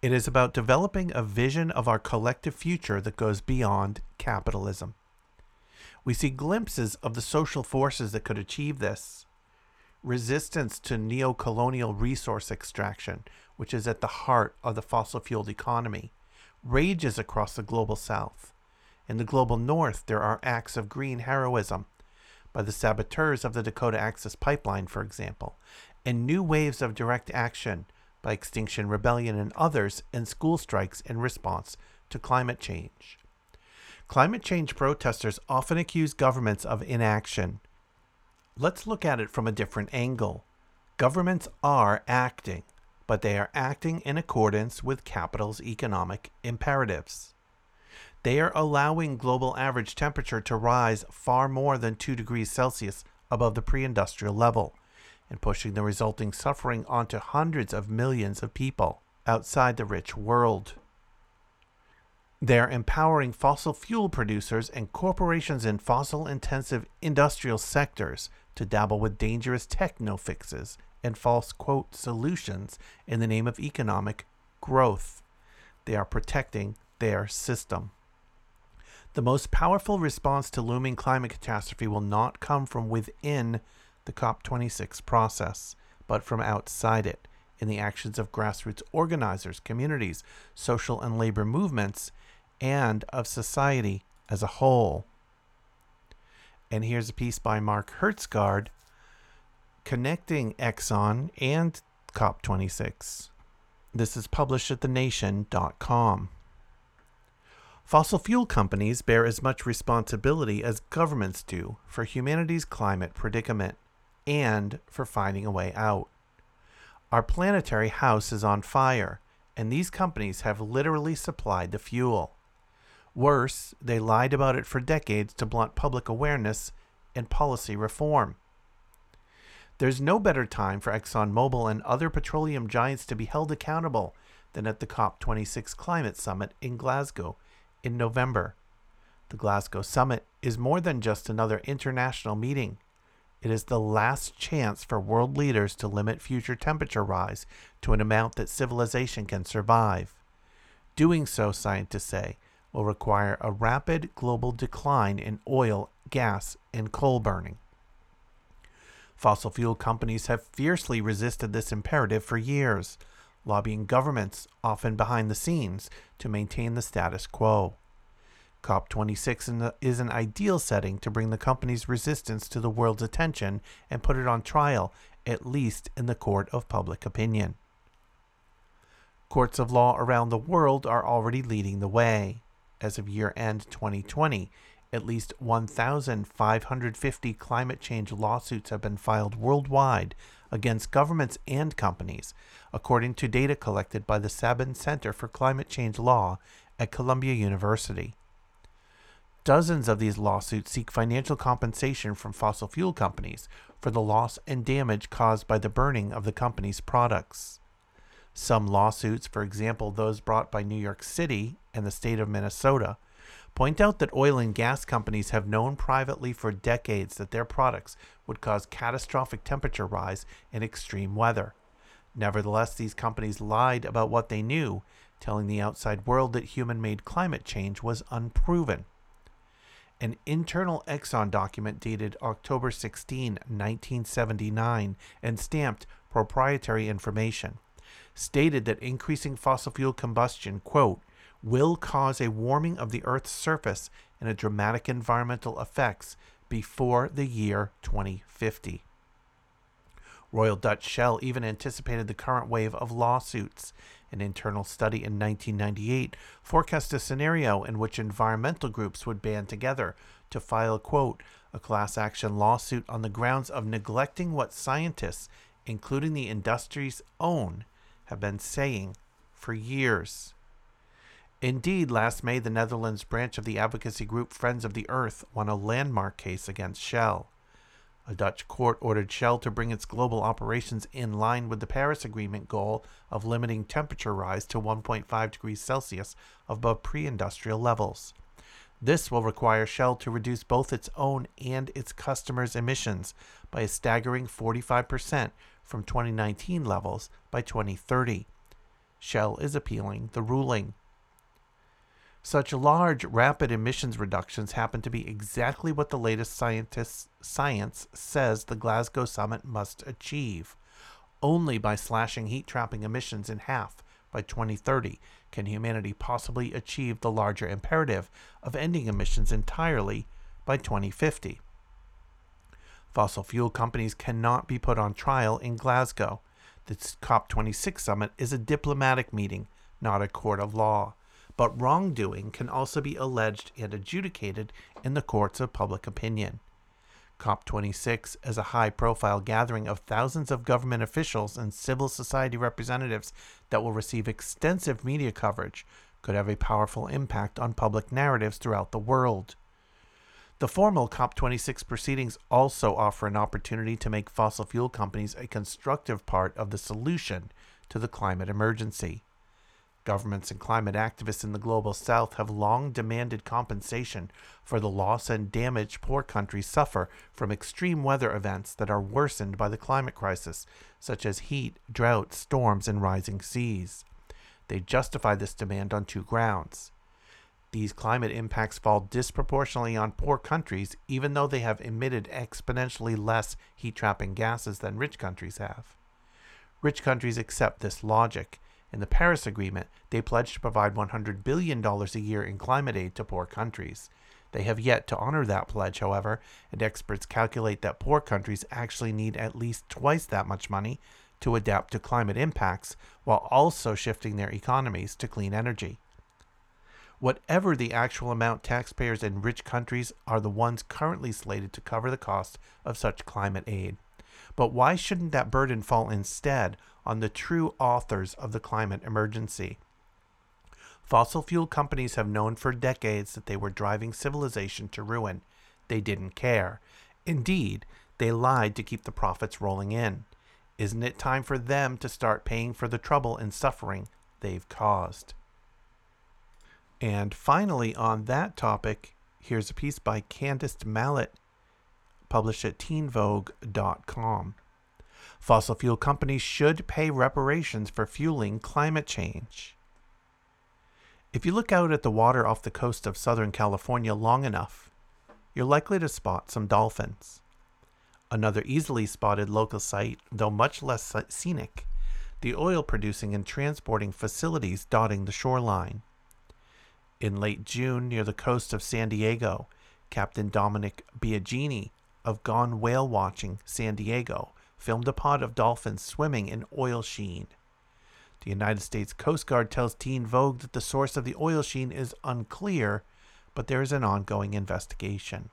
It is about developing a vision of our collective future that goes beyond capitalism we see glimpses of the social forces that could achieve this. Resistance to neo-colonial resource extraction, which is at the heart of the fossil fueled economy, rages across the global south. In the global north, there are acts of green heroism by the saboteurs of the Dakota Access Pipeline, for example, and new waves of direct action by Extinction Rebellion and others in school strikes in response to climate change. Climate change protesters often accuse governments of inaction. Let's look at it from a different angle. Governments are acting, but they are acting in accordance with capital's economic imperatives. They are allowing global average temperature to rise far more than 2 degrees Celsius above the pre industrial level and pushing the resulting suffering onto hundreds of millions of people outside the rich world. They're empowering fossil fuel producers and corporations in fossil intensive industrial sectors to dabble with dangerous techno fixes and false quote solutions in the name of economic growth. They are protecting their system. The most powerful response to looming climate catastrophe will not come from within the COP26 process, but from outside it in the actions of grassroots organizers, communities, social and labor movements, and of society as a whole. And here's a piece by Mark Hertsgaard connecting Exxon and COP26. This is published at thenation.com. Fossil fuel companies bear as much responsibility as governments do for humanity's climate predicament and for finding a way out. Our planetary house is on fire, and these companies have literally supplied the fuel. Worse, they lied about it for decades to blunt public awareness and policy reform. There's no better time for ExxonMobil and other petroleum giants to be held accountable than at the COP26 climate summit in Glasgow in November. The Glasgow summit is more than just another international meeting. It is the last chance for world leaders to limit future temperature rise to an amount that civilization can survive. Doing so, scientists say, will require a rapid global decline in oil, gas, and coal burning. Fossil fuel companies have fiercely resisted this imperative for years, lobbying governments, often behind the scenes, to maintain the status quo. COP26 is an ideal setting to bring the company's resistance to the world's attention and put it on trial, at least in the court of public opinion. Courts of law around the world are already leading the way. As of year end 2020, at least 1,550 climate change lawsuits have been filed worldwide against governments and companies, according to data collected by the Sabin Center for Climate Change Law at Columbia University. Dozens of these lawsuits seek financial compensation from fossil fuel companies for the loss and damage caused by the burning of the company's products. Some lawsuits, for example those brought by New York City and the state of Minnesota, point out that oil and gas companies have known privately for decades that their products would cause catastrophic temperature rise and extreme weather. Nevertheless, these companies lied about what they knew, telling the outside world that human made climate change was unproven. An internal Exxon document dated October 16, 1979, and stamped proprietary information stated that increasing fossil fuel combustion, quote, will cause a warming of the Earth's surface and a dramatic environmental effects before the year 2050. Royal Dutch Shell even anticipated the current wave of lawsuits. An internal study in 1998 forecast a scenario in which environmental groups would band together to file, quote, a class action lawsuit on the grounds of neglecting what scientists, including the industry's own, have been saying for years. Indeed, last May, the Netherlands branch of the advocacy group Friends of the Earth won a landmark case against Shell. A Dutch court ordered Shell to bring its global operations in line with the Paris Agreement goal of limiting temperature rise to 1.5 degrees Celsius above pre industrial levels. This will require Shell to reduce both its own and its customers' emissions by a staggering 45% from 2019 levels by 2030. Shell is appealing the ruling. Such large, rapid emissions reductions happen to be exactly what the latest scientists, science says the Glasgow summit must achieve. Only by slashing heat trapping emissions in half by 2030 can humanity possibly achieve the larger imperative of ending emissions entirely by 2050. Fossil fuel companies cannot be put on trial in Glasgow. The COP26 summit is a diplomatic meeting, not a court of law but wrongdoing can also be alleged and adjudicated in the courts of public opinion. COP26 is a high profile gathering of thousands of government officials and civil society representatives that will receive extensive media coverage, could have a powerful impact on public narratives throughout the world. The formal COP26 proceedings also offer an opportunity to make fossil fuel companies a constructive part of the solution to the climate emergency. Governments and climate activists in the global south have long demanded compensation for the loss and damage poor countries suffer from extreme weather events that are worsened by the climate crisis, such as heat, drought, storms, and rising seas. They justify this demand on two grounds. These climate impacts fall disproportionately on poor countries, even though they have emitted exponentially less heat trapping gases than rich countries have. Rich countries accept this logic in the Paris Agreement, they pledged to provide $100 billion a year in climate aid to poor countries. They have yet to honor that pledge, however, and experts calculate that poor countries actually need at least twice that much money to adapt to climate impacts while also shifting their economies to clean energy. Whatever the actual amount, taxpayers in rich countries are the ones currently slated to cover the cost of such climate aid. But why shouldn't that burden fall instead on the true authors of the climate emergency? Fossil fuel companies have known for decades that they were driving civilization to ruin. They didn't care. Indeed, they lied to keep the profits rolling in. Isn't it time for them to start paying for the trouble and suffering they've caused? And finally, on that topic, here's a piece by Candice Mallet published at teenvogue.com. Fossil fuel companies should pay reparations for fueling climate change. If you look out at the water off the coast of Southern California long enough, you're likely to spot some dolphins. Another easily spotted local sight, though much less scenic, the oil producing and transporting facilities dotting the shoreline. In late June, near the coast of San Diego, Captain Dominic Biagini of Gone Whale Watching San Diego filmed a pod of dolphins swimming in oil sheen. The United States Coast Guard tells Teen Vogue that the source of the oil sheen is unclear, but there is an ongoing investigation.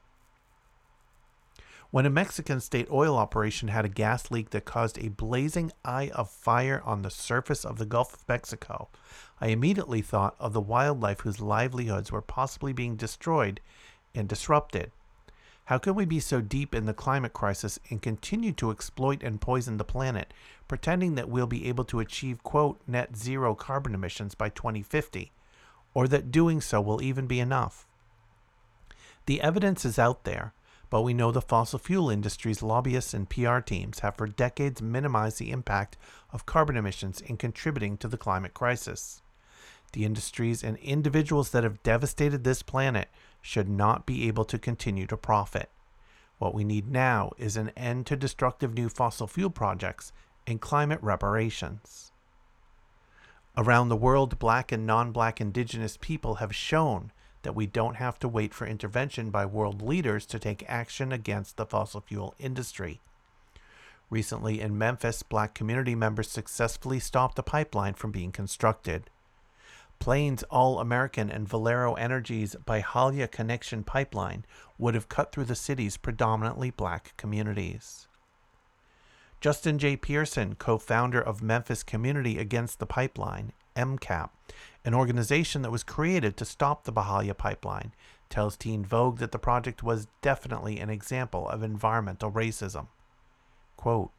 When a Mexican state oil operation had a gas leak that caused a blazing eye of fire on the surface of the Gulf of Mexico, I immediately thought of the wildlife whose livelihoods were possibly being destroyed and disrupted. How can we be so deep in the climate crisis and continue to exploit and poison the planet, pretending that we'll be able to achieve, quote, net zero carbon emissions by 2050, or that doing so will even be enough? The evidence is out there, but we know the fossil fuel industry's lobbyists and PR teams have for decades minimized the impact of carbon emissions in contributing to the climate crisis. The industries and individuals that have devastated this planet should not be able to continue to profit. What we need now is an end to destructive new fossil fuel projects and climate reparations. Around the world, black and non black indigenous people have shown that we don't have to wait for intervention by world leaders to take action against the fossil fuel industry. Recently in Memphis, black community members successfully stopped a pipeline from being constructed. Plains All American and Valero Energy's Byhalia Connection pipeline would have cut through the city's predominantly black communities. Justin J. Pearson, co founder of Memphis Community Against the Pipeline, MCAP, an organization that was created to stop the Byhalia pipeline, tells Teen Vogue that the project was definitely an example of environmental racism. Quote,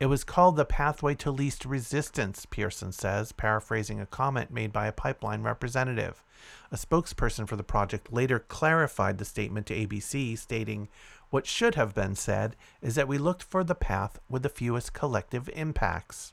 it was called the pathway to least resistance, Pearson says, paraphrasing a comment made by a pipeline representative. A spokesperson for the project later clarified the statement to ABC, stating, What should have been said is that we looked for the path with the fewest collective impacts.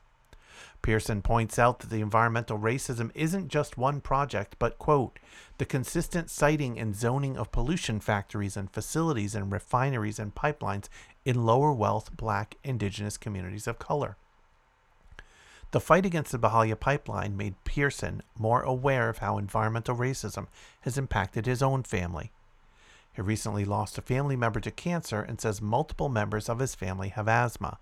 Pearson points out that the environmental racism isn't just one project, but, quote, the consistent siting and zoning of pollution factories and facilities and refineries and pipelines in lower wealth black indigenous communities of color. The fight against the Byhalia pipeline made Pearson more aware of how environmental racism has impacted his own family. He recently lost a family member to cancer and says multiple members of his family have asthma.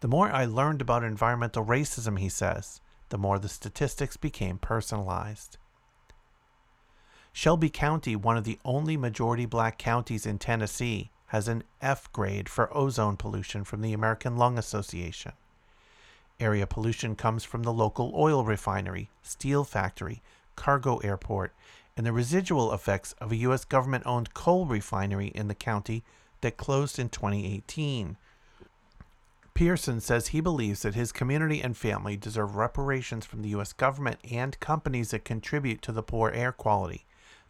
The more I learned about environmental racism, he says, the more the statistics became personalized. Shelby County, one of the only majority black counties in Tennessee, has an F grade for ozone pollution from the American Lung Association. Area pollution comes from the local oil refinery, steel factory, cargo airport, and the residual effects of a U.S. government owned coal refinery in the county that closed in 2018. Pearson says he believes that his community and family deserve reparations from the U.S. government and companies that contribute to the poor air quality,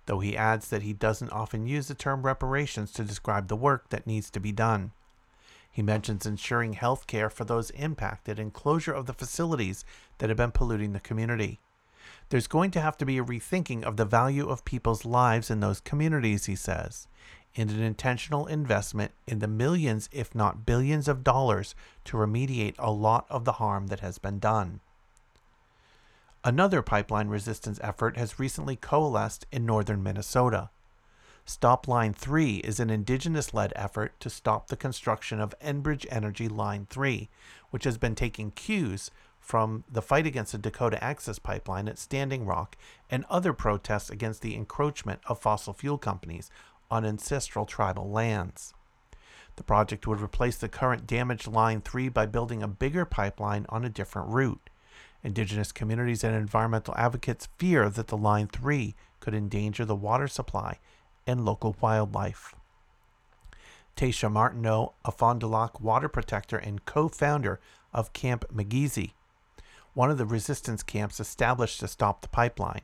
though he adds that he doesn't often use the term reparations to describe the work that needs to be done. He mentions ensuring health care for those impacted and closure of the facilities that have been polluting the community. There's going to have to be a rethinking of the value of people's lives in those communities, he says and an intentional investment in the millions, if not billions, of dollars to remediate a lot of the harm that has been done. Another pipeline resistance effort has recently coalesced in northern Minnesota. Stop Line 3 is an indigenous led effort to stop the construction of Enbridge Energy Line 3, which has been taking cues from the fight against the Dakota Access Pipeline at Standing Rock and other protests against the encroachment of fossil fuel companies on ancestral tribal lands. The project would replace the current damaged Line 3 by building a bigger pipeline on a different route. Indigenous communities and environmental advocates fear that the Line 3 could endanger the water supply and local wildlife. Tasha Martineau, a Fond du Lac water protector and co founder of Camp Migizi, one of the resistance camps established to stop the pipeline,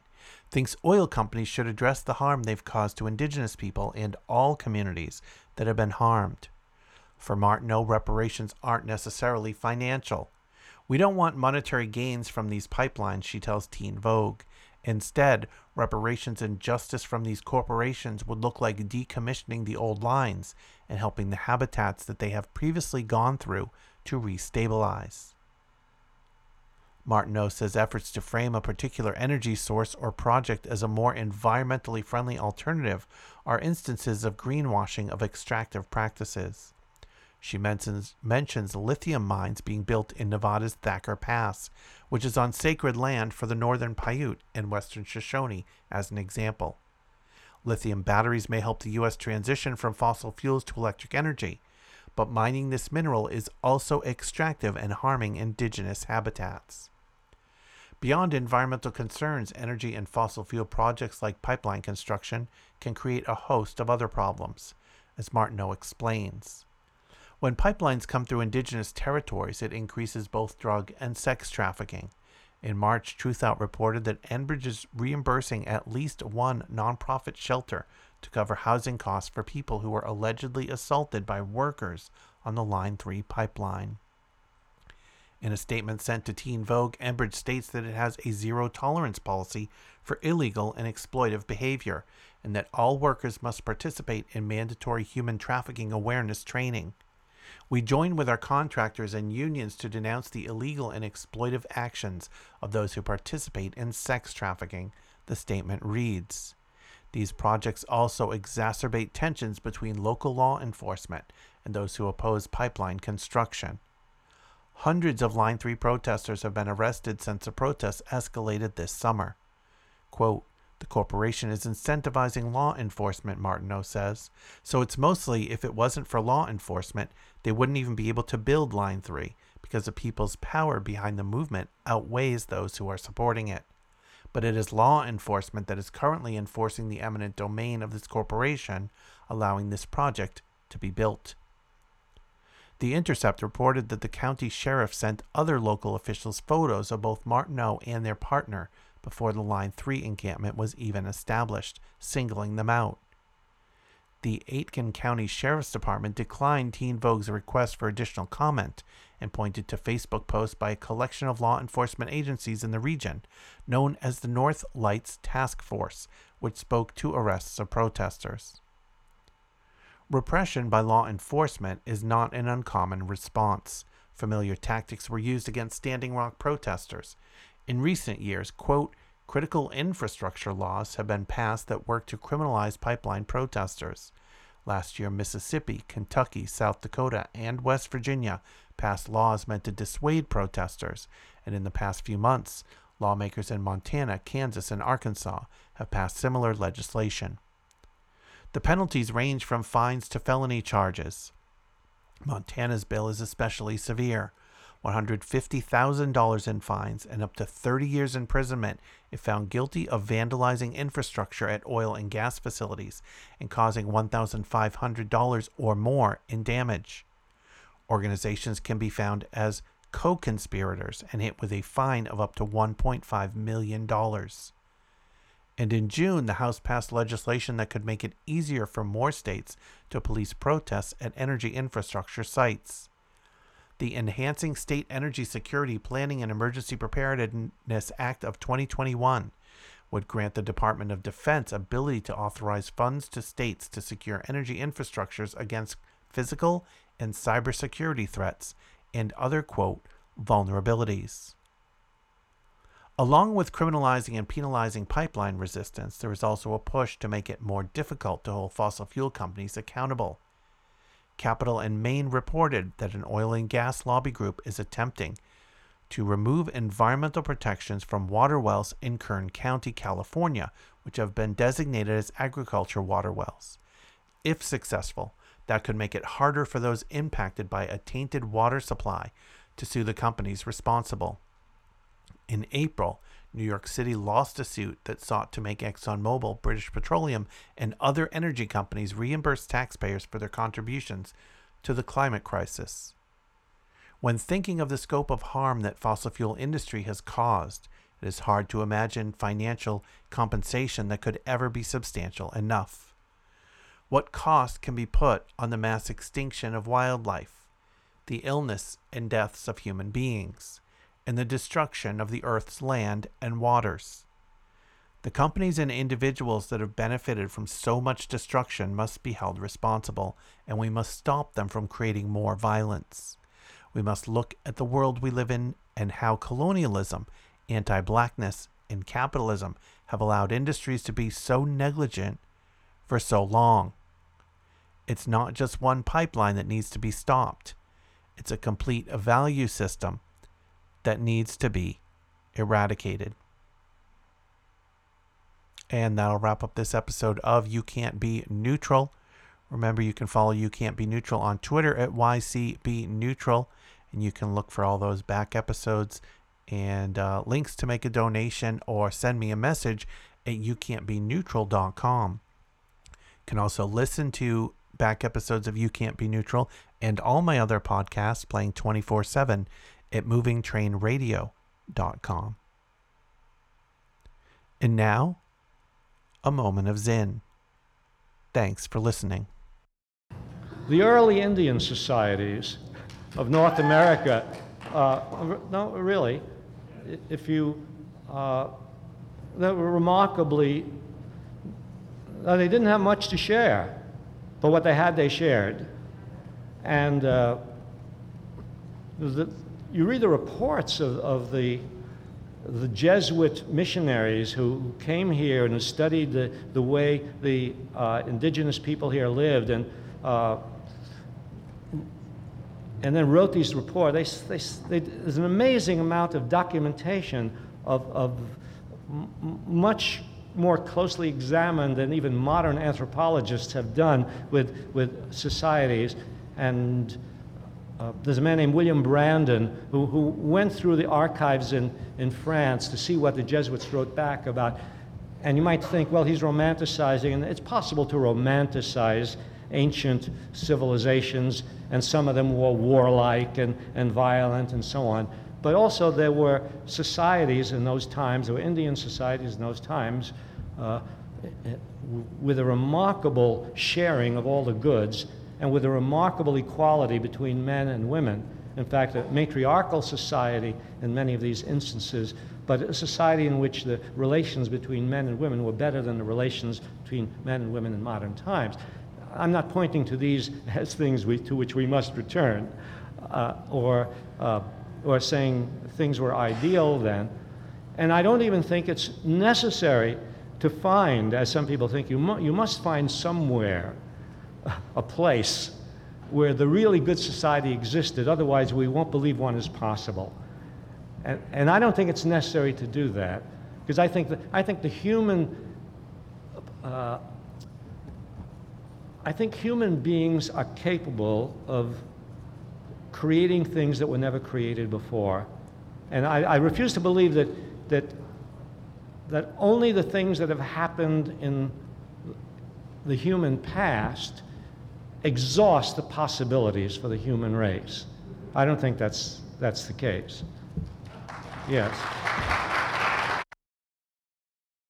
thinks oil companies should address the harm they've caused to indigenous people and all communities that have been harmed. For Martineau, reparations aren't necessarily financial. We don't want monetary gains from these pipelines, she tells Teen Vogue. Instead, reparations and justice from these corporations would look like decommissioning the old lines and helping the habitats that they have previously gone through to restabilize. Martineau says efforts to frame a particular energy source or project as a more environmentally friendly alternative are instances of greenwashing of extractive practices. She mentions, mentions lithium mines being built in Nevada's Thacker Pass, which is on sacred land for the northern Paiute and western Shoshone, as an example. Lithium batteries may help the U.S. transition from fossil fuels to electric energy, but mining this mineral is also extractive and harming indigenous habitats. Beyond environmental concerns, energy and fossil fuel projects like pipeline construction can create a host of other problems, as Martineau explains. When pipelines come through indigenous territories, it increases both drug and sex trafficking. In March, Truthout reported that Enbridge is reimbursing at least one nonprofit shelter to cover housing costs for people who were allegedly assaulted by workers on the Line 3 pipeline. In a statement sent to Teen Vogue, Enbridge states that it has a zero tolerance policy for illegal and exploitive behavior, and that all workers must participate in mandatory human trafficking awareness training. We join with our contractors and unions to denounce the illegal and exploitive actions of those who participate in sex trafficking, the statement reads. These projects also exacerbate tensions between local law enforcement and those who oppose pipeline construction. Hundreds of Line 3 protesters have been arrested since the protests escalated this summer. Quote, the corporation is incentivizing law enforcement, Martineau says. So it's mostly if it wasn't for law enforcement, they wouldn't even be able to build Line 3 because the people's power behind the movement outweighs those who are supporting it. But it is law enforcement that is currently enforcing the eminent domain of this corporation, allowing this project to be built. The Intercept reported that the county sheriff sent other local officials photos of both Martineau and their partner before the Line 3 encampment was even established, singling them out. The Aitkin County Sheriff's Department declined Teen Vogue's request for additional comment and pointed to Facebook posts by a collection of law enforcement agencies in the region, known as the North Lights Task Force, which spoke to arrests of protesters. Repression by law enforcement is not an uncommon response. Familiar tactics were used against Standing Rock protesters. In recent years, quote, critical infrastructure laws have been passed that work to criminalize pipeline protesters. Last year, Mississippi, Kentucky, South Dakota, and West Virginia passed laws meant to dissuade protesters, and in the past few months, lawmakers in Montana, Kansas, and Arkansas have passed similar legislation. The penalties range from fines to felony charges. Montana's bill is especially severe $150,000 in fines and up to 30 years imprisonment if found guilty of vandalizing infrastructure at oil and gas facilities and causing $1,500 or more in damage. Organizations can be found as co conspirators and hit with a fine of up to $1.5 million. And in June, the House passed legislation that could make it easier for more states to police protests at energy infrastructure sites. The Enhancing State Energy Security Planning and Emergency Preparedness Act of 2021 would grant the Department of Defense ability to authorize funds to states to secure energy infrastructures against physical and cybersecurity threats and other, quote, vulnerabilities. Along with criminalizing and penalizing pipeline resistance, there is also a push to make it more difficult to hold fossil fuel companies accountable. Capital and Main reported that an oil and gas lobby group is attempting to remove environmental protections from water wells in Kern County, California, which have been designated as agriculture water wells. If successful, that could make it harder for those impacted by a tainted water supply to sue the companies responsible. In April, New York City lost a suit that sought to make ExxonMobil, British Petroleum, and other energy companies reimburse taxpayers for their contributions to the climate crisis. When thinking of the scope of harm that fossil fuel industry has caused, it is hard to imagine financial compensation that could ever be substantial enough. What cost can be put on the mass extinction of wildlife, the illness and deaths of human beings? And the destruction of the earth's land and waters. The companies and individuals that have benefited from so much destruction must be held responsible, and we must stop them from creating more violence. We must look at the world we live in and how colonialism, anti blackness, and capitalism have allowed industries to be so negligent for so long. It's not just one pipeline that needs to be stopped, it's a complete value system that needs to be eradicated. And that'll wrap up this episode of You Can't Be Neutral. Remember, you can follow You Can't Be Neutral on Twitter at YCB Neutral, and you can look for all those back episodes and uh, links to make a donation or send me a message at youcan'tbeneutral.com. You can also listen to back episodes of You Can't Be Neutral and all my other podcasts playing 24 7 at movingtrainradio.com. And now, a moment of Zen. Thanks for listening. The early Indian societies of North America, uh, no, really, if you, uh, they were remarkably, uh, they didn't have much to share, but what they had, they shared. And uh, the, you read the reports of, of the, the Jesuit missionaries who came here and who studied the, the way the uh, indigenous people here lived and, uh, and then wrote these reports. They, they, they, there's an amazing amount of documentation of, of much more closely examined than even modern anthropologists have done with, with societies. And uh, there's a man named William Brandon who, who went through the archives in, in France to see what the Jesuits wrote back about. And you might think, well, he's romanticizing, and it's possible to romanticize ancient civilizations, and some of them were warlike and, and violent and so on. But also, there were societies in those times, there were Indian societies in those times, uh, with a remarkable sharing of all the goods and with a remarkable equality between men and women. In fact, a matriarchal society in many of these instances, but a society in which the relations between men and women were better than the relations between men and women in modern times. I'm not pointing to these <laughs> as things we, to which we must return, uh, or, uh, or saying things were ideal then. And I don't even think it's necessary to find, as some people think, you, mu- you must find somewhere a place where the really good society existed. Otherwise, we won't believe one is possible. And, and I don't think it's necessary to do that because I think, that, I think the human uh, I think human beings are capable of creating things that were never created before. And I, I refuse to believe that, that, that only the things that have happened in the human past exhaust the possibilities for the human race. I don't think that's, that's the case. Yes.